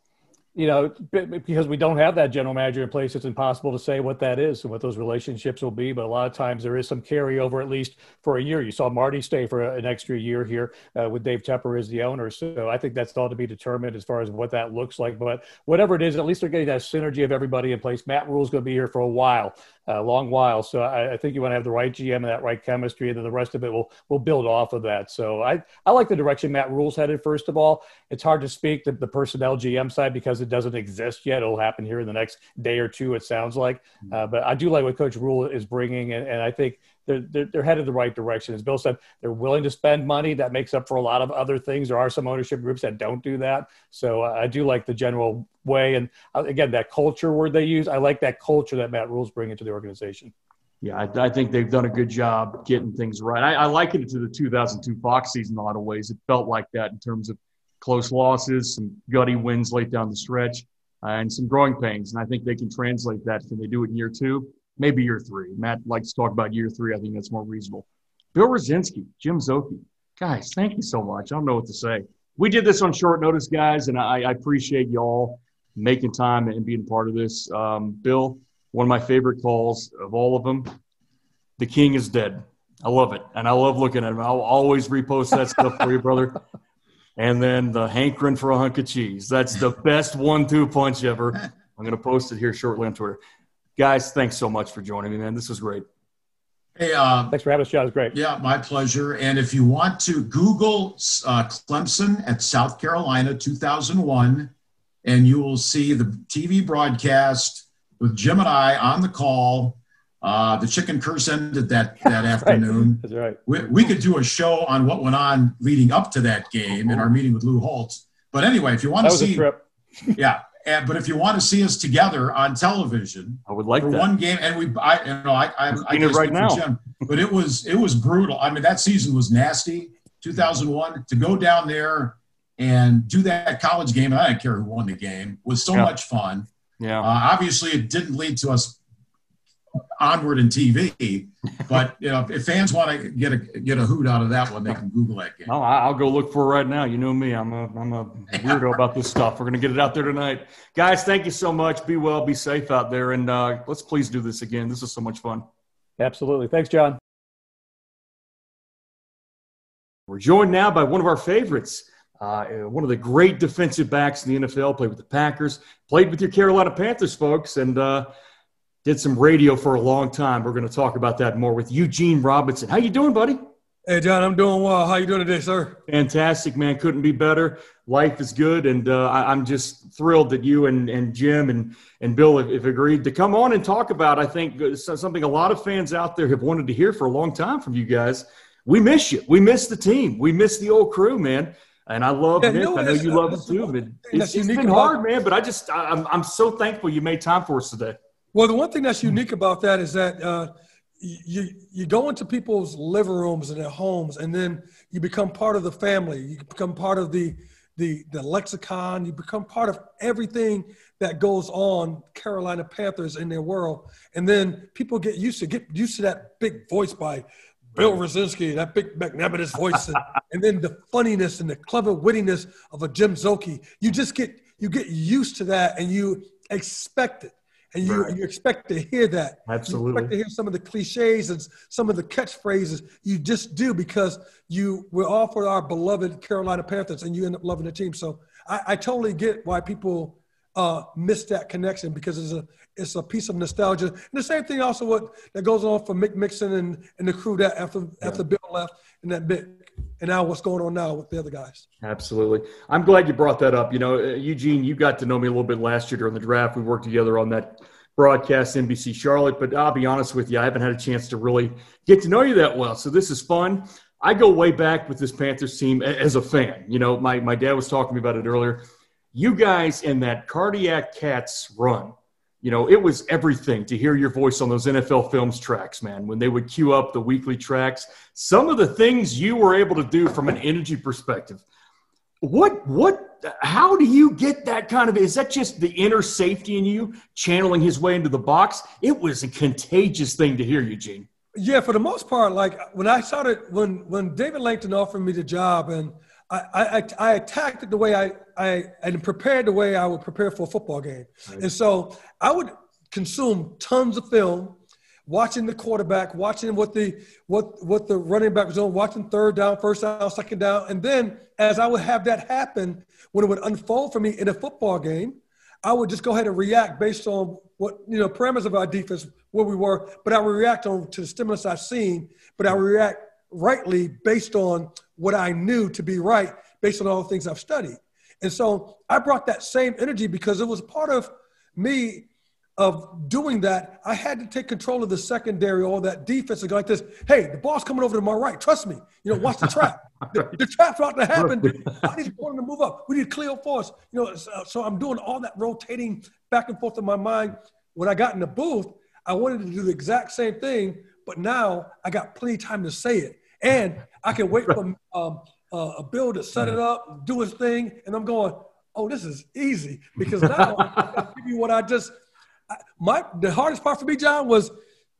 S7: you know, because we don't have that general manager in place, it's impossible to say what that is and what those relationships will be. But a lot of times there is some carryover, at least for a year. You saw Marty stay for an extra year here uh, with Dave Tepper as the owner. So I think that's all to be determined as far as what that looks like. But whatever it is, at least they're getting that synergy of everybody in place. Matt Rhule's going to be here for a while a long while. So I, I, think you want to have the right GM and that right chemistry, and then the rest of it will will build off of that. So I I like the direction Matt Rhule's headed. First of all, it's hard to speak the, the personnel GM side because it doesn't exist yet. It'll happen here in the next day or two. It sounds like, mm-hmm. uh, but I do like what Coach Rhule is bringing, and, and I think they're, they're, they're, headed the right direction. As Bill said, they're willing to spend money. That makes up for a lot of other things. There are some ownership groups that don't do that. So uh, I do like the general way. And uh, again, that culture word they use, I like that culture that Matt Rhule's bringing to the organization.
S5: Yeah, I, I, think they've done a good job getting things right. I, I liken it to the 2002 Fox season in a lot of ways. It felt like that in terms of close losses, some gutty wins late down the stretch, uh, and some growing pains. And I think they can translate that. Can they do it in year two? Maybe year three. Matt likes to talk about year three. I think that's more reasonable. Bill Rosinski, Jim Szoke, Guys, thank you so much. I don't know what to say. We did this on short notice, guys, and I, I appreciate y'all making time and being part of this. Um, Bill, one of my favorite calls of all of them. The king is dead. I love it, and I love looking at him. I'll always repost that stuff for you, brother. And then the hankering for a hunk of cheese. That's the best one-two punch ever. I'm going to post it here shortly on Twitter. Guys, thanks so much for joining me, man. This was great.
S6: Hey, uh,
S7: thanks for having us, John. It was great.
S6: Yeah, my pleasure. And if you want to Google uh, Clemson at South Carolina 2001, and you will see the TV broadcast with Jim and I on the call. Uh, the chicken curse ended that that afternoon.
S7: That's right.
S6: We, we could do a show on what went on leading up to that game in our meeting with Lou Holtz. But anyway, if you want
S7: that
S6: to see,
S7: yeah,
S6: and, but if you want to see us together on television,
S5: I would like
S6: for
S5: that.
S6: one game. And we, I, you know, I, I, I
S5: it right now.
S6: Jim, but it was, it was brutal. I mean, that season was nasty. 2001 to go down there and do that college game, I don't care who won the game, was so yeah. much fun.
S5: Yeah.
S6: Uh, obviously, it didn't lead to us onward in TV. But you know, if fans want to get a get a hoot out of that one, they can Google that game.
S5: Oh, I'll go look for it right now. You know me, I'm a I'm a weirdo about this stuff. We're gonna get it out there tonight, guys. Thank you so much. Be well, be safe out there, and uh, let's please do this again. This is so much fun.
S7: Absolutely. Thanks, John.
S5: We're joined now by one of our favorites. Uh, one of the great defensive backs in the NFL, played with the Packers, played with your Carolina Panthers, folks, and uh, did some radio for a long time. We're going to talk about that more with Eugene Robinson. How you doing, buddy?
S8: Hey, John, I'm doing well. How you doing today, sir?
S5: Fantastic, man. Couldn't be better. Life is good, and uh, I, am just thrilled that you and, and Jim and, and Bill have, have, agreed to come on and talk about, I think, uh, something a lot of fans out there have wanted to hear for a long time from you guys. We miss you. We miss the team. We miss the old crew, man. And I love yeah, Nick. I know you love him too. But it's, it's been hard, man. But I just, I'm, I'm so thankful you made time for us today.
S8: Well, the one thing that's unique about that is that uh, you you go into people's living rooms and their homes, and then you become part of the family. You become part of the the the lexicon. You become part of everything that goes on Carolina Panthers in their world, and then people get used to get used to that big voice by Bill Rosinski, that big magnanimous voice, and, and, then the funniness and the clever wittiness of a Jim Szoke. You just get you get used to that, and you expect it, and you right. you expect to hear that.
S5: Absolutely,
S8: you expect to hear some of the cliches and some of the catchphrases. You just do because you we're all for our beloved Carolina Panthers, and you end up loving the team. So I, I totally get why people uh, miss that connection because it's a it's a piece of nostalgia. And the same thing also what that goes on for Mick Mixon and, and the crew that after yeah. after Bill left and that bit and now what's going on now with the other guys.
S5: Absolutely. I'm glad you brought that up. You know, uh, Eugene, you got to know me a little bit last year during the draft. We worked together on that broadcast NBC Charlotte, but I'll be honest with you, I haven't had a chance to really get to know you that well. So this is fun. I go way back with this Panthers team as a fan. You know, my, my dad was talking to me about it earlier. You guys in that cardiac cats run you know, it was everything to hear your voice on those NFL films tracks, man. When they would queue up the weekly tracks, some of the things you were able to do from an energy perspective. What, what, how do you get that kind of, is that just the inner safety in you channeling his way into the box? It was a contagious thing to hear, Eugene.
S8: Yeah, for the most part, like when I started, when, when David Langton offered me the job and I, I, I attacked it the way I, I and prepared the way I would prepare for a football game. Right. And so I would consume tons of film, watching the quarterback, watching what the what what the running back was doing, watching third down, first down, second down, and then as I would have that happen when it would unfold for me in a football game, I would just go ahead and react based on what you know parameters of our defense, where we were, but I would react on to the stimulus I've seen, but I would react rightly based on what I knew to be right based on all the things I've studied. And so I brought that same energy because it was part of me of doing that. I had to take control of the secondary, all that defense, and go like this. Hey, the ball's coming over to my right. Trust me. You know, watch the trap. the, the, trap's about to happen. I need to to move up. We need clear force. You know, so, so I'm doing all that rotating back and forth in my mind. When I got in the booth, I wanted to do the exact same thing, but now I got plenty of time to say it. And I can wait for um, uh, a bill to set it up, do his thing, and I'm going, oh, this is easy because now I give you what I just. I, my the hardest part for me, John, was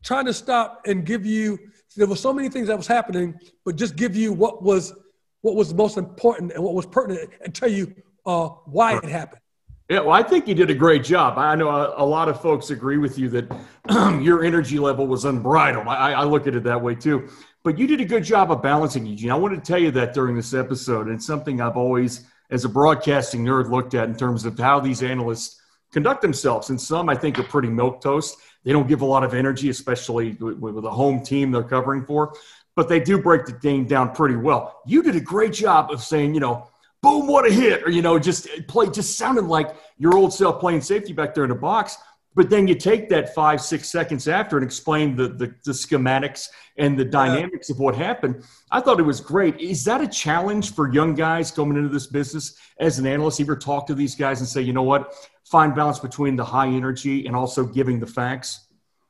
S8: trying to stop and give you. There were so many things that was happening, but just give you what was what was most important and what was pertinent, and tell you uh, why it happened.
S5: Yeah, well, I think you did a great job. I know a, a lot of folks agree with you that your energy level was unbridled. I, I, look at it that way too. But you did a good job of balancing, Eugene. I wanted to tell you that during this episode. And something I've always, as a broadcasting nerd, looked at in terms of how these analysts conduct themselves. And some I think are pretty milk toast. They don't give a lot of energy, especially with a home team they're covering for. But they do break the game down pretty well. You did a great job of saying, you know, boom, what a hit, or you know, just play, just sounded like your old self playing safety back there in the box. But then you take that five, six seconds after and explain the, the, the schematics and the dynamics of what happened. I thought it was great. Is that a challenge for young guys coming into this business as an analyst? You ever talk to these guys and say, you know what, find balance between the high energy and also giving the facts?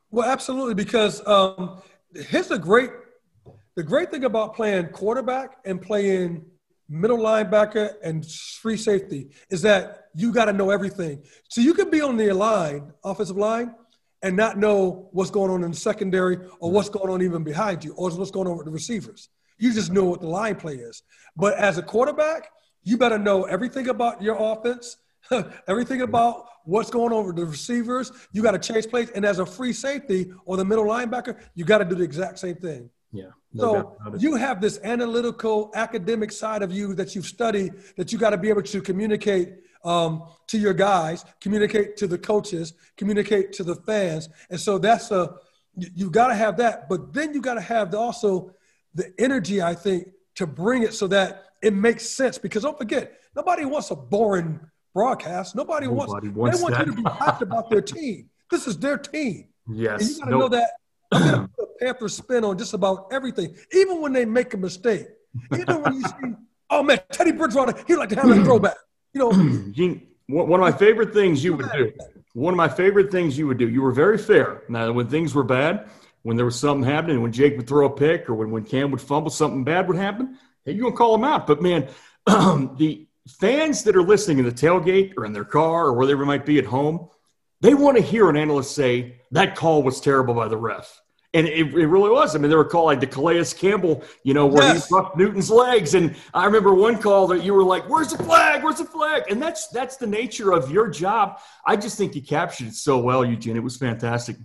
S8: Well, absolutely, because um, here's the great the great thing about playing quarterback and playing middle linebacker and free safety is that you got to know everything. So you could be on the line, offensive line, and not know what's going on in the secondary or what's going on even behind you or what's going on with the receivers. You just know what the line play is. But as a quarterback, you better know everything about your offense, everything about what's going on with the receivers. You got to change plays. And as a free safety or the middle linebacker, you got to do the exact same thing.
S5: Yeah.
S8: No so you have this analytical academic side of you that you've studied that you got to be able to communicate um, to your guys, communicate to the coaches, communicate to the fans. And so that's a, you, you got to have that. But then you got to have the, also the energy, I think, to bring it so that it makes sense. Because don't forget, nobody wants a boring broadcast. Nobody, nobody wants, wants, they want that. you to be hyped about their team. This is their team.
S5: Yes.
S8: And you got to nope. know that. I'm going to put a Panther spin on just about everything, even when they make a mistake. Even when you see, oh man, Teddy Bridgewater, he'd like to have a throwback. You know,
S5: one of my favorite things you would do. One of my favorite things you would do. You were very fair. Now, when things were bad, when there was something happening, when Jake would throw a pick or when, when Cam would fumble, something bad would happen, hey, you're going to call him out. But man, the fans that are listening in the tailgate or in their car or wherever they might be at home, they want to hear an analyst say that call was terrible by the ref. And it, it really was. I mean, they were called like the Calais Campbell, you know, where yes. he broke Newton's legs. And I remember one call that you were like, "Where's the flag? Where's the flag?" And that's that's the nature of your job. I just think you captured it so well, Eugene. It was fantastic.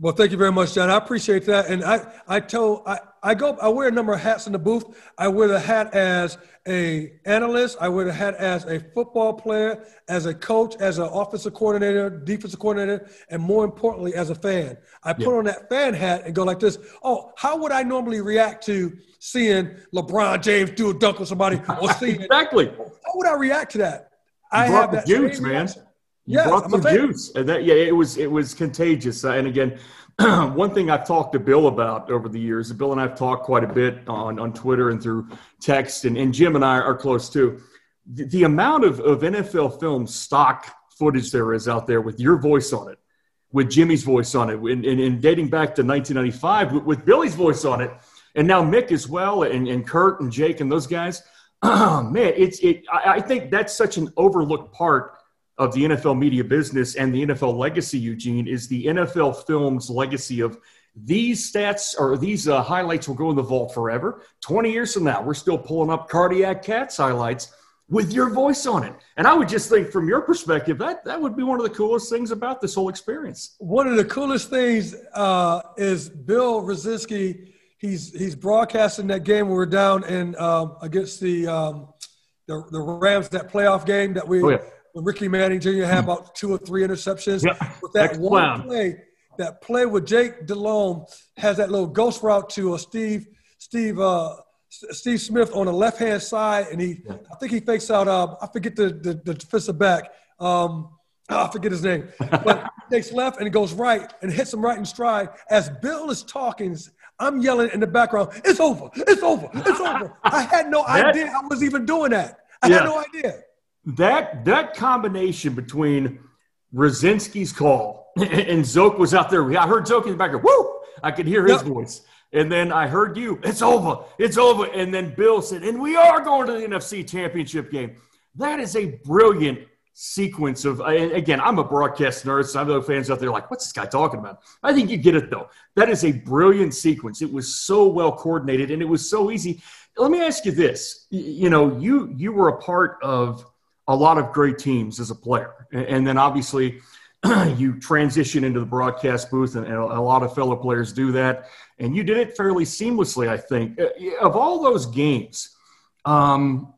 S8: Well, thank you very much, John. I appreciate that. And I, I told, I, I go, I wear a number of hats in the booth. I wear the hat as a analyst. I wear the hat as a football player, as a coach, as an offensive coordinator, defensive coordinator, and more importantly, as a fan. I put on that fan hat and go like this. Oh, how would I normally react to seeing LeBron James do a dunk with somebody or seeing
S5: exactly?
S8: How would I react to that?
S5: You I have that juice, man. Reaction. You yes, brought the juice, and that yeah, it was it was contagious. Uh, and again, one thing I've talked to Bill about over the years, Bill and I've talked quite a bit on on Twitter and through text, and, and Jim and I are close too. The, the amount of, of NFL film stock footage there is out there with your voice on it, with Jimmy's voice on it, and, and, and dating back to 1995 with, with, Billy's voice on it, and now Mick as well, and, and Kurt and Jake and those guys. Oh, man, it's it. I, I think that's such an overlooked part of the NFL media business and the NFL legacy, Eugene, is the NFL film's legacy of these stats or these uh, highlights will go in the vault forever. 20 years from now, we're still pulling up cardiac cats highlights with your voice on it. And I would just think from your perspective, that, that would be one of the coolest things about this whole experience.
S8: One of the coolest things uh, is Bill Rosinski. He's, he's broadcasting that game we're down in um, against the, um, the, the Rams, that playoff game that we, oh, yeah when Ricky Manning Jr. had about two or three interceptions. Yeah. With that one play, that play with Jake Delhomme has that little ghost route to a Steve Steve uh, Steve Smith on the left hand side, and he yeah. I think he fakes out. Uh, I forget the the, the defensive back. Um, oh, I forget his name, but takes left and he goes right and hits him right in stride. As Bill is talking, I'm yelling in the background, "It's over! It's over! It's over!" I had no idea I was even doing that. I yeah. had no idea
S5: that that combination between Rosinski's call and Szoke was out there. I heard Szoke in the background. Woo! I could hear his yep. voice. And then I heard you. It's over. It's over. And then Bill said, and we are going to the NFC championship game. That is a brilliant sequence of again i'm a broadcast nerd so i know fans out there like what's this guy talking about i think you get it though that is a brilliant sequence it was so well coordinated and it was so easy let me ask you this you know you you were a part of a lot of great teams as a player. And then obviously, you transition into the broadcast booth, and, a lot of fellow players do that. And you did it fairly seamlessly, I think. Uh, of all those games, um,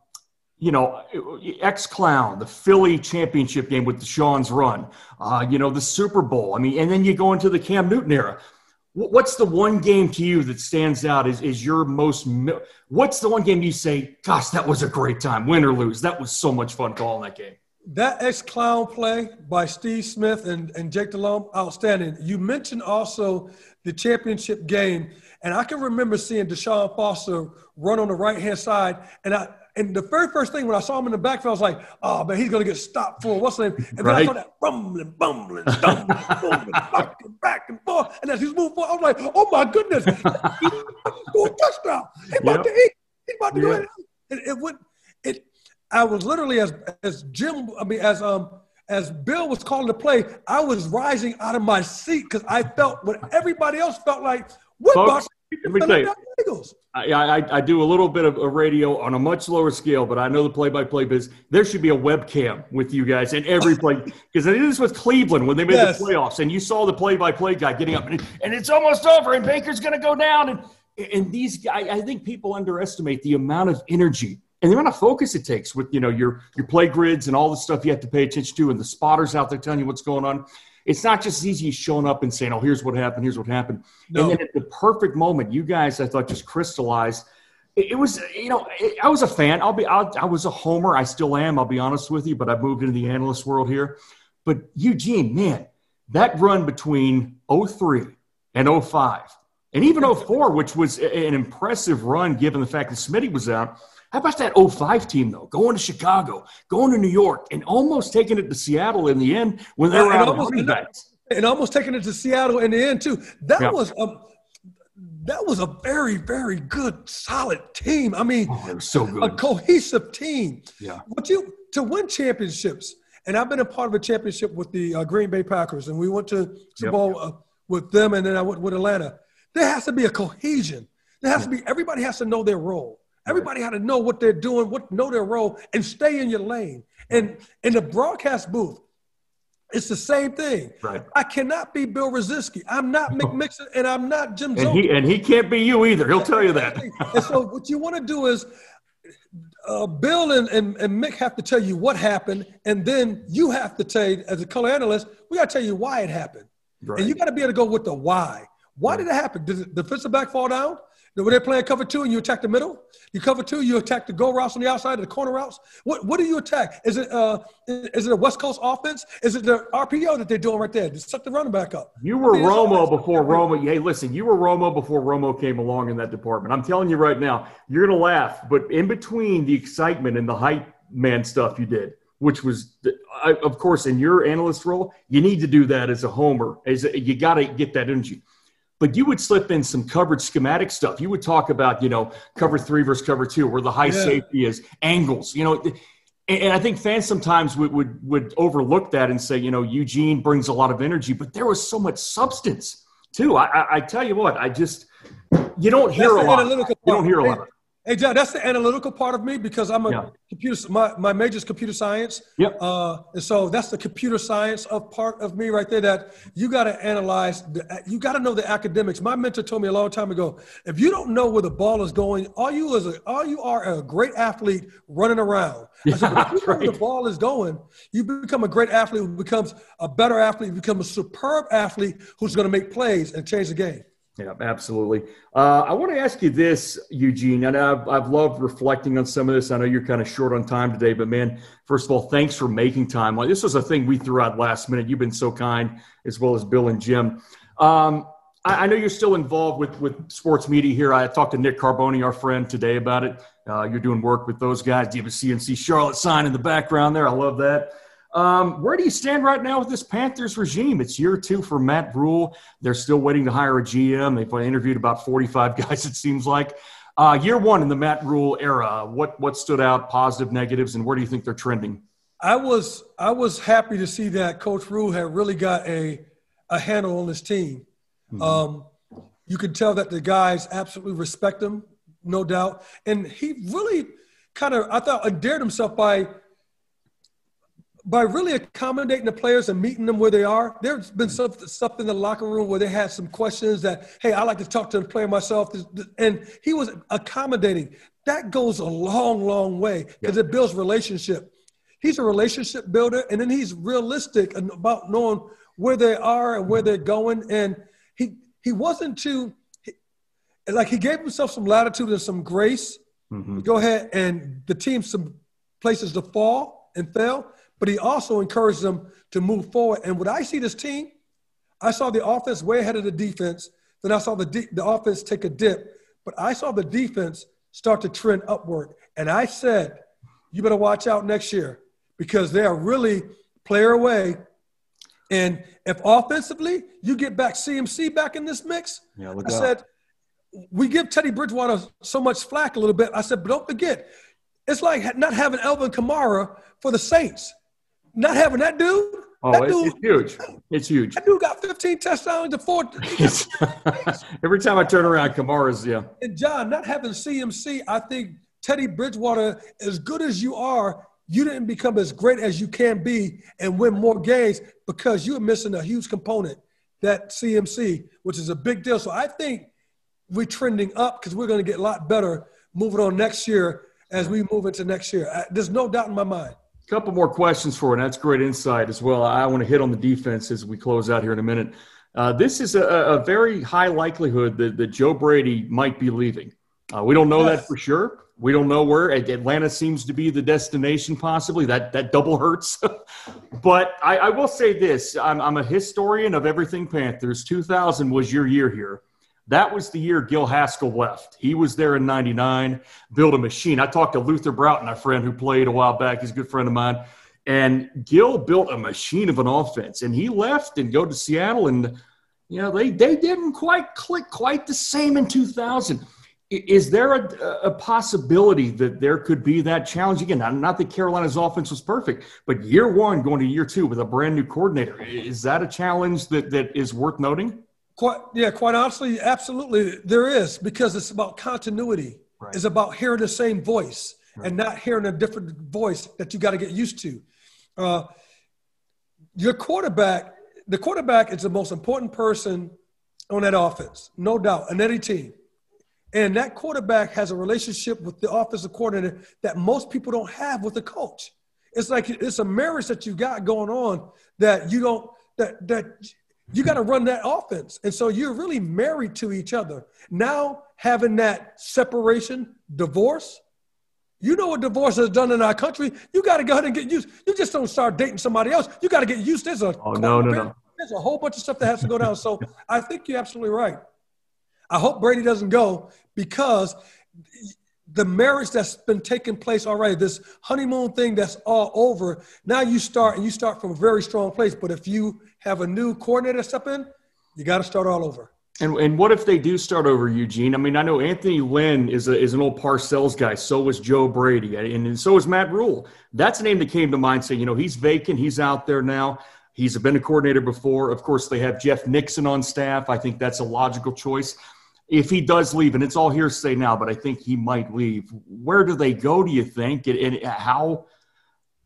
S5: you know, X Clown, the Philly championship game with Deshaun's run, uh, you know, the Super Bowl. I mean, and then you go into the Cam Newton era. What's the one game to you that stands out is, is your most, what's the one game you say, gosh, that was a great time, win or lose? That was so much fun calling that game.
S8: That X Clown play by Steve Smith and, and Jake Delhomme, outstanding. You mentioned also the championship game, and I can remember seeing Deshaun Foster run on the right hand side, and I and the very first thing when I saw him in the backfield, I was like, oh man, he's gonna get stopped for what's the name? And right. then I saw that rumbling, bumbling, stumbling, bumbling, back and back and forth. And as he's moving forward, I was like, oh my goodness, he's going touchdown. He's about yep. to eat. He's about to yep. go ahead. It, it went. It. I was literally as as Jim. I mean, as um as Bill was calling the play, I was rising out of my seat because I felt what everybody else felt like. What
S5: Folks, let me tell you.
S8: Eagles?
S5: I, I, I do a little bit of a radio on a much lower scale, but I know the play-by-play biz. There should be a webcam with you guys in every play because I did this with Cleveland when they made
S8: Yes.
S5: the playoffs, and you saw the play-by-play guy getting up, and, and it's almost over, and Baker's going to go down, and and these guys, I think people underestimate the amount of energy and the amount of focus it takes with you know your your play grids and all the stuff you have to pay attention to, and the spotters out there telling you what's going on. It's not just as easy as showing up and saying, "Oh, here's what happened. Here's what happened."
S8: No.
S5: And then at the perfect moment, you guys, I thought, just crystallized. It, it was, you know, it, I was a fan. I'll be, I'll, I was a homer. I still am. I'll be honest with you. But I've moved into the analyst world here. But Eugene, man, that run between 03 and 05 and even 04, which was an impressive run given the fact that Smitty was out. How about that 05 team, though? Going to Chicago, going to New York, and almost taking it to Seattle in the end when they were
S8: and
S5: out
S8: almost-
S5: running backs.
S8: and almost taking it to Seattle in the end too. That
S5: Yeah.
S8: was a that was a very very good solid team. I mean,
S5: Oh, so
S8: a cohesive team.
S5: Yeah.
S8: But you to win championships, and I've been a part of a championship with the uh, Green Bay Packers, and we went to Super
S5: Yep.
S8: Bowl uh, with them, and then I went with Atlanta. There has to be a cohesion. There has to be everybody has to know their role. Everybody had to know what they're doing, what know their role, and stay in your lane. And in the broadcast booth, it's the same thing.
S5: Right.
S8: I cannot be Bill Rosinski. I'm not Mick Mixon, and I'm not Jim
S5: And
S8: Zola.
S5: he and he can't be you either. He'll tell you that.
S8: and so what you want to do is uh, Bill and, and, and Mick have to tell you what happened, and then you have to tell, as a color analyst, we got to tell you why it happened.
S5: Right.
S8: And you got to be able to go with the why. Why did it happen? Did the defensive back fall down? Were they're playing cover two and you attack the middle? You cover two, you attack the go routes on the outside, the corner routes. What what do you attack? Is it uh is it a West Coast offense? Is it the RPO that they're doing right there? Just set the running back up.
S5: You were
S8: I mean,
S5: Romo before Romo. Hey, listen, you were Romo before Romo came along in that department. I'm telling you right now, you're gonna laugh, but in between the excitement and the hype man stuff you did, which was, of course, in your analyst role, you need to do that as a homer. As a, you got to get that energy. But you would slip in some coverage schematic stuff. You would talk about, you know, cover three versus cover two, where the high
S8: Yeah.
S5: safety is, angles. You know, and, I think fans sometimes would, would would overlook that and say, you know, Eugene brings a lot of energy, but there was so much substance too. I, I, I tell you what, I just you don't hear
S8: That's
S5: a lot. You don't hear a lot.
S8: Hey, John, that's the analytical part of me because I'm a
S5: Yeah.
S8: computer. My, my major is computer science.
S5: Yep.
S8: Uh, and so that's the computer science of part of me right there. That you got to analyze. The, you got to know the academics. My mentor told me a long time ago: if you don't know where the ball is going, all you is a, all you are a great athlete running around. I said, but if you know where the ball is going, you become a great athlete who becomes a better athlete, you become a superb athlete who's going to make plays and change the game.
S5: Yeah, absolutely. Uh, I want to ask you this, Eugene, and I've, I've loved reflecting on some of this. I know you're kind of short on time today, but man, first of all, thanks for making time. Like, This was a thing we threw out last minute. You've been so kind, as well as Bill and Jim. Um, I, I know you're still involved with, with sports media here. I talked to Nick Carboni, our friend, today about it. Uh, you're doing work with those guys. Do you have a CNC Charlotte sign in the background there? I love that. Um, where do you stand right now with this Panthers regime? It's year two for Matt Rhule. They're still waiting to hire a GM. They've interviewed about 45 guys, it seems like. Uh, year one in the Matt Rhule era, what, what stood out, positive, negatives, and where do you think they're trending?
S8: I was I was happy to see that Coach Rhule had really got a a handle on his team. Um, you could tell that the guys absolutely respect him, no doubt, and he really kind of I thought endeared himself by by really accommodating the players and meeting them where they are. There's been stuff, stuff in the locker room where they had some questions that, hey, I like to talk to the player myself, and he was accommodating. That goes a long, long way because it builds relationship. He's a relationship builder and then he's realistic about knowing where they are and where they're going. And he he wasn't too like he gave himself some latitude and some grace mm-hmm. to go ahead and the team some places to fall and fail but he also encouraged them to move forward and when i see this team i saw the offense way ahead of the defense then i saw the, de- the offense take a dip but i saw the defense start to trend upward and i said you better watch out next year because they are really player away. And if offensively you get back CMC back in this mix,
S5: Yeah, look
S8: I
S5: out.
S8: said we give Teddy Bridgewater so much flack a little bit. I said, but don't forget, it's like not having Alvin Kamara for the Saints. Not having that dude.
S5: Oh,
S8: that
S5: it's,
S8: dude,
S5: it's huge. It's huge.
S8: That dude got 15 touchdowns to four.
S5: Every time I turn around, Kamara's yeah.
S8: And John, not having CMC, I think Teddy Bridgewater, as good as you are, you didn't become as great as you can be and win more games because you're missing a huge component, that CMC, which is a big deal. So I think we're trending up because we're going to get a lot better moving on next year as we move into next year. I, there's no doubt in my mind.
S5: Couple more questions for you, and that's great insight as well. I want to hit on the defense as we close out here in a minute. Uh, this is a, a, very high likelihood that, that Joe Brady might be leaving. Uh, we don't know yes. that for sure. We don't know where Atlanta seems to be the destination. Possibly that that double hurts. but I, I, will say this: I'm, I'm a historian of everything Panthers. 2000 was your year here. That was the year Gil Haskell left. He was there in 99, built a machine. I talked to Luther Broughton, a friend who played a while back. He's a good friend of mine. And Gil built a machine of an offense. And he left and go to Seattle. And, you know, they, they didn't quite click quite the same in 2000. Is there a, a possibility that there could be that challenge again? Not that Carolina's offense was perfect, but year one going to year two with a brand new coordinator. Is that a challenge that, that is worth noting?
S8: Quite, yeah, quite honestly, absolutely, there is because it's about continuity. Right. It's about hearing the same voice right. and not hearing a different voice that you got to get used to. Uh, your quarterback, the quarterback is the most important person on that offense, no doubt, on any team. And that quarterback has a relationship with the offensive coordinator that most people don't have with the coach. It's like it's a marriage that you've got going on that you don't that that you got to run that offense. And so you're really married to each other. Now, having that separation, divorce, you know what divorce has done in our country. You got to go ahead and get used. You just don't start dating somebody else. You got to get used. There's a
S5: oh, no, no, no.
S8: There's a whole bunch of stuff that has to go down. So I think you're absolutely right. I hope Brady doesn't go because the marriage that's been taking place already, this honeymoon thing that's all over. Now you start and you start from a very strong place. But if you have a new coordinator step in, you got to start all over.
S5: And, and what if they do start over, Eugene? I mean, I know Anthony Lynn is, a, is an old Parcells guy. So was Joe Brady. And, and so is Matt Rhule. That's a name that came to mind saying, you know, he's vacant. He's out there now. He's been a coordinator before. Of course, they have Jeff Nixon on staff. I think that's a logical choice. If he does leave, and it's all hearsay now, but I think he might leave, where do they go, do you think? And, and how –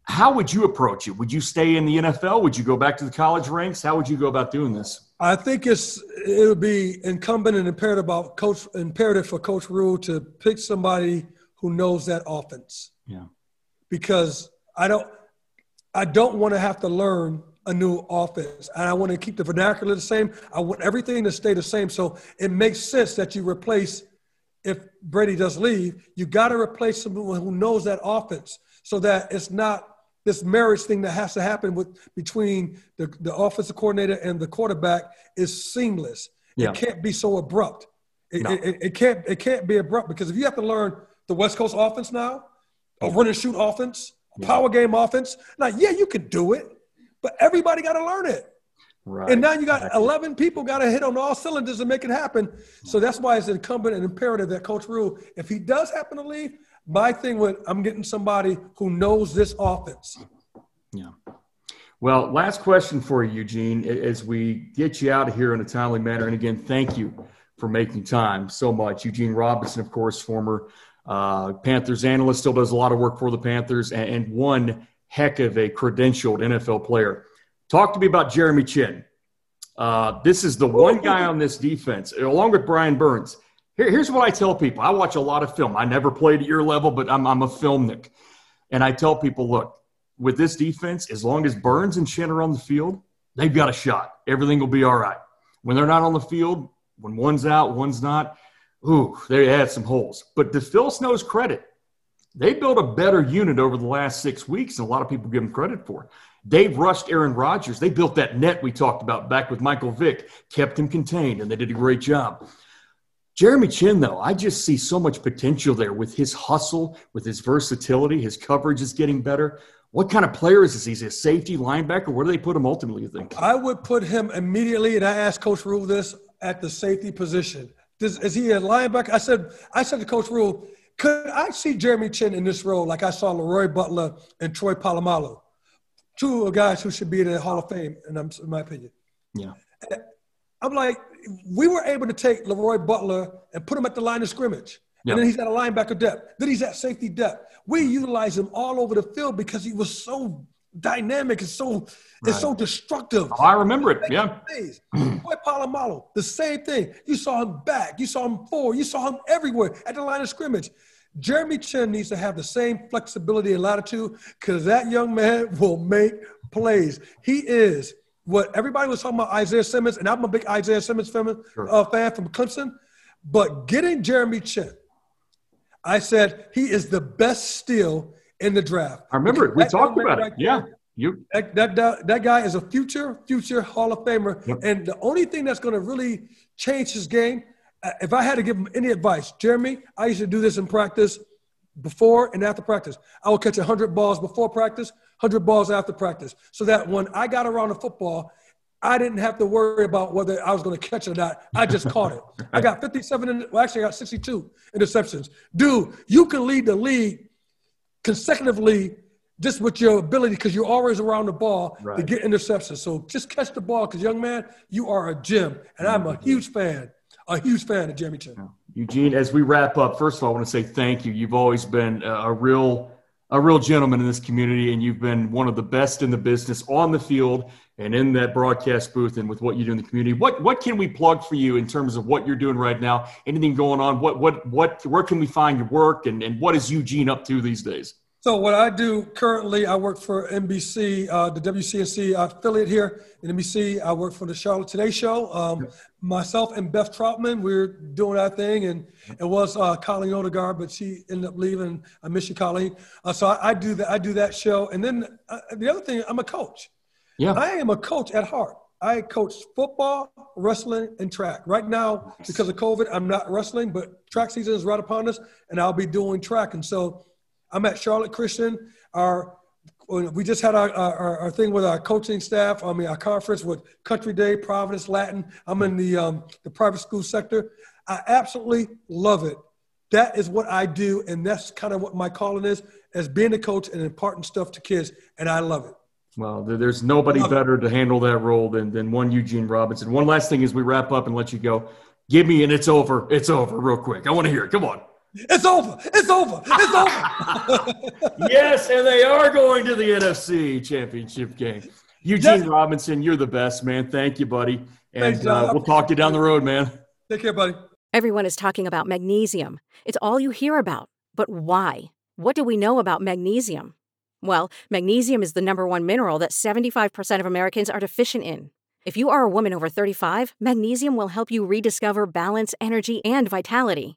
S5: how would you approach it? Would you stay in the NFL? Would you go back to the college ranks? How would you go about doing this?
S8: I think it's it would be incumbent and imperative about coach imperative for Coach Rhule to pick somebody who knows that offense.
S5: Yeah.
S8: Because I don't I don't want to have to learn a new offense. And I want to keep the vernacular the same. I want everything to stay the same. So it makes sense that you replace if Brady does leave, you got to replace someone who knows that offense so that it's not this marriage thing that has to happen with between the, the offensive coordinator and the quarterback is seamless. Yeah. It can't be so abrupt. It, no. it, it, can't it can't be abrupt because if you have to learn the West Coast offense now, a run and shoot offense, a yeah. power game offense, now yeah, you could do it, but everybody got to learn it. Right. And now you got exactly. 11 people got to hit on all cylinders and make it happen. So that's why it's incumbent and imperative that Coach Rhule, if he does happen to leave, my thing with I'm getting somebody who knows this offense.
S5: Yeah. Well, last question for you, Eugene, as we get you out of here in a timely manner. And again, thank you for making time so much. Eugene Robinson, of course, former uh, Panthers analyst, still does a lot of work for the Panthers, and, and one heck of a credentialed NFL player. Talk to me about Jeremy Chinn. Uh, this is the one guy on this defense, along with Brian Burns, here, here's what I tell people. I watch a lot of film. I never played at your level, but I'm, I'm a film nick. And I tell people, look, with this defense, as long as Burns and Chinn are on the field, they've got a shot. Everything will be all right. When they're not on the field, when one's out, one's not, ooh, they had some holes. But to Phil Snow's credit, they built a better unit over the last six weeks and a lot of people give them credit for. They've rushed Aaron Rodgers. They built that net we talked about back with Michael Vick, kept him contained, and they did a great job. Jeremy Chinn, though, I just see so much potential there with his hustle, with his versatility. His coverage is getting better. What kind of player is this? He's a safety linebacker. Where do they put him ultimately, you think?
S8: I would put him immediately, and I asked Coach Rhule this at the safety position. Does, is he a linebacker? I said, I said to Coach Rhule, could I see Jeremy Chinn in this role like I saw Leroy Butler and Troy Polamalu? two guys who should be in the Hall of Fame, in my opinion.
S5: Yeah.
S8: I'm like, we were able to take Leroy Butler and put him at the line of scrimmage. Yep. And then he's at a linebacker depth. Then he's at safety depth. We utilize him all over the field because he was so dynamic and so right. it's so destructive.
S5: Oh, I remember it. Yeah.
S8: Troy Polamalu, the same thing. You saw him back. You saw him forward. You saw him everywhere at the line of scrimmage. Jeremy Chinn needs to have the same flexibility and latitude because that young man will make plays. He is what everybody was talking about Isaiah Simmons, and I'm a big Isaiah Simmons fan, sure. uh, fan from Clemson. But getting Jeremy Chinn, I said he is the best steal in the draft.
S5: I remember it. We talked about it. yeah. You
S8: that, that, that, that guy is a future future Hall of Famer, yep. and the only thing that's going to really change his game, uh, if I had to give him any advice, Jeremy, I used to do this in practice, before and after practice. I would catch hundred balls before practice, hundred balls after practice, so that when I got around the football, I didn't have to worry about whether I was going to catch it or not. I just caught it. I got 57, well, actually, I got 62 interceptions. Dude, you can lead the league consecutively just with your ability because you're always around the ball right. to get interceptions. So just catch the ball because, young man, you are a gem. And I'm a mm-hmm. huge fan, a huge fan of Jeremy Chinn.
S5: Eugene, as we wrap up, first of all, I want to say thank you. You've always been a real a real gentleman in this community, and you've been one of the best in the business on the field and in that broadcast booth and with what you do in the community. What what can we plug for you in terms of what you're doing right now? Anything going on? What what what where can we find your work and, and what is Eugene up to these days?
S8: So what I do currently, I work for NBC, uh, the WCNC affiliate here in NBC. I work for the Charlotte Today Show. Um, myself and Beth Troutman, we're doing our thing, and it was uh, Colleen Odegaard, but she ended up leaving. I miss you, Colleen. Uh, so I, I, do that. I do that show, and then uh, the other thing, I'm a coach. Yeah, I am a coach at heart. I coach football, wrestling, and track. Right now, because of COVID, I'm not wrestling, but track season is right upon us, and I'll be doing track. And so I'm at Charlotte Christian. Our we just had our, our, our, thing with our coaching staff. I mean, our conference with Country Day, Providence, Latin. I'm in the um, the private school sector. I absolutely love it. That is what I do, and that's kind of what my calling is, as being a coach and imparting stuff to kids, and I love it.
S5: Well, there's nobody better to handle that role than, than one Eugene Robinson. One last thing as we wrap up and let you go. Give me and it's over. It's over real quick. I want to hear it. Come on.
S8: It's over. It's over. It's over.
S5: yes, and they are going to the NFC Championship game. Eugene yes. Robinson, you're the best, man. Thank you, buddy. And Thanks, uh, we'll talk to you down the road, man.
S8: Take care, buddy.
S9: Everyone is talking about magnesium. It's all you hear about. But why? What do we know about magnesium? Well, magnesium is the number one mineral that 75% of Americans are deficient in. If you are a woman over 35, magnesium will help you rediscover balance, energy, and vitality.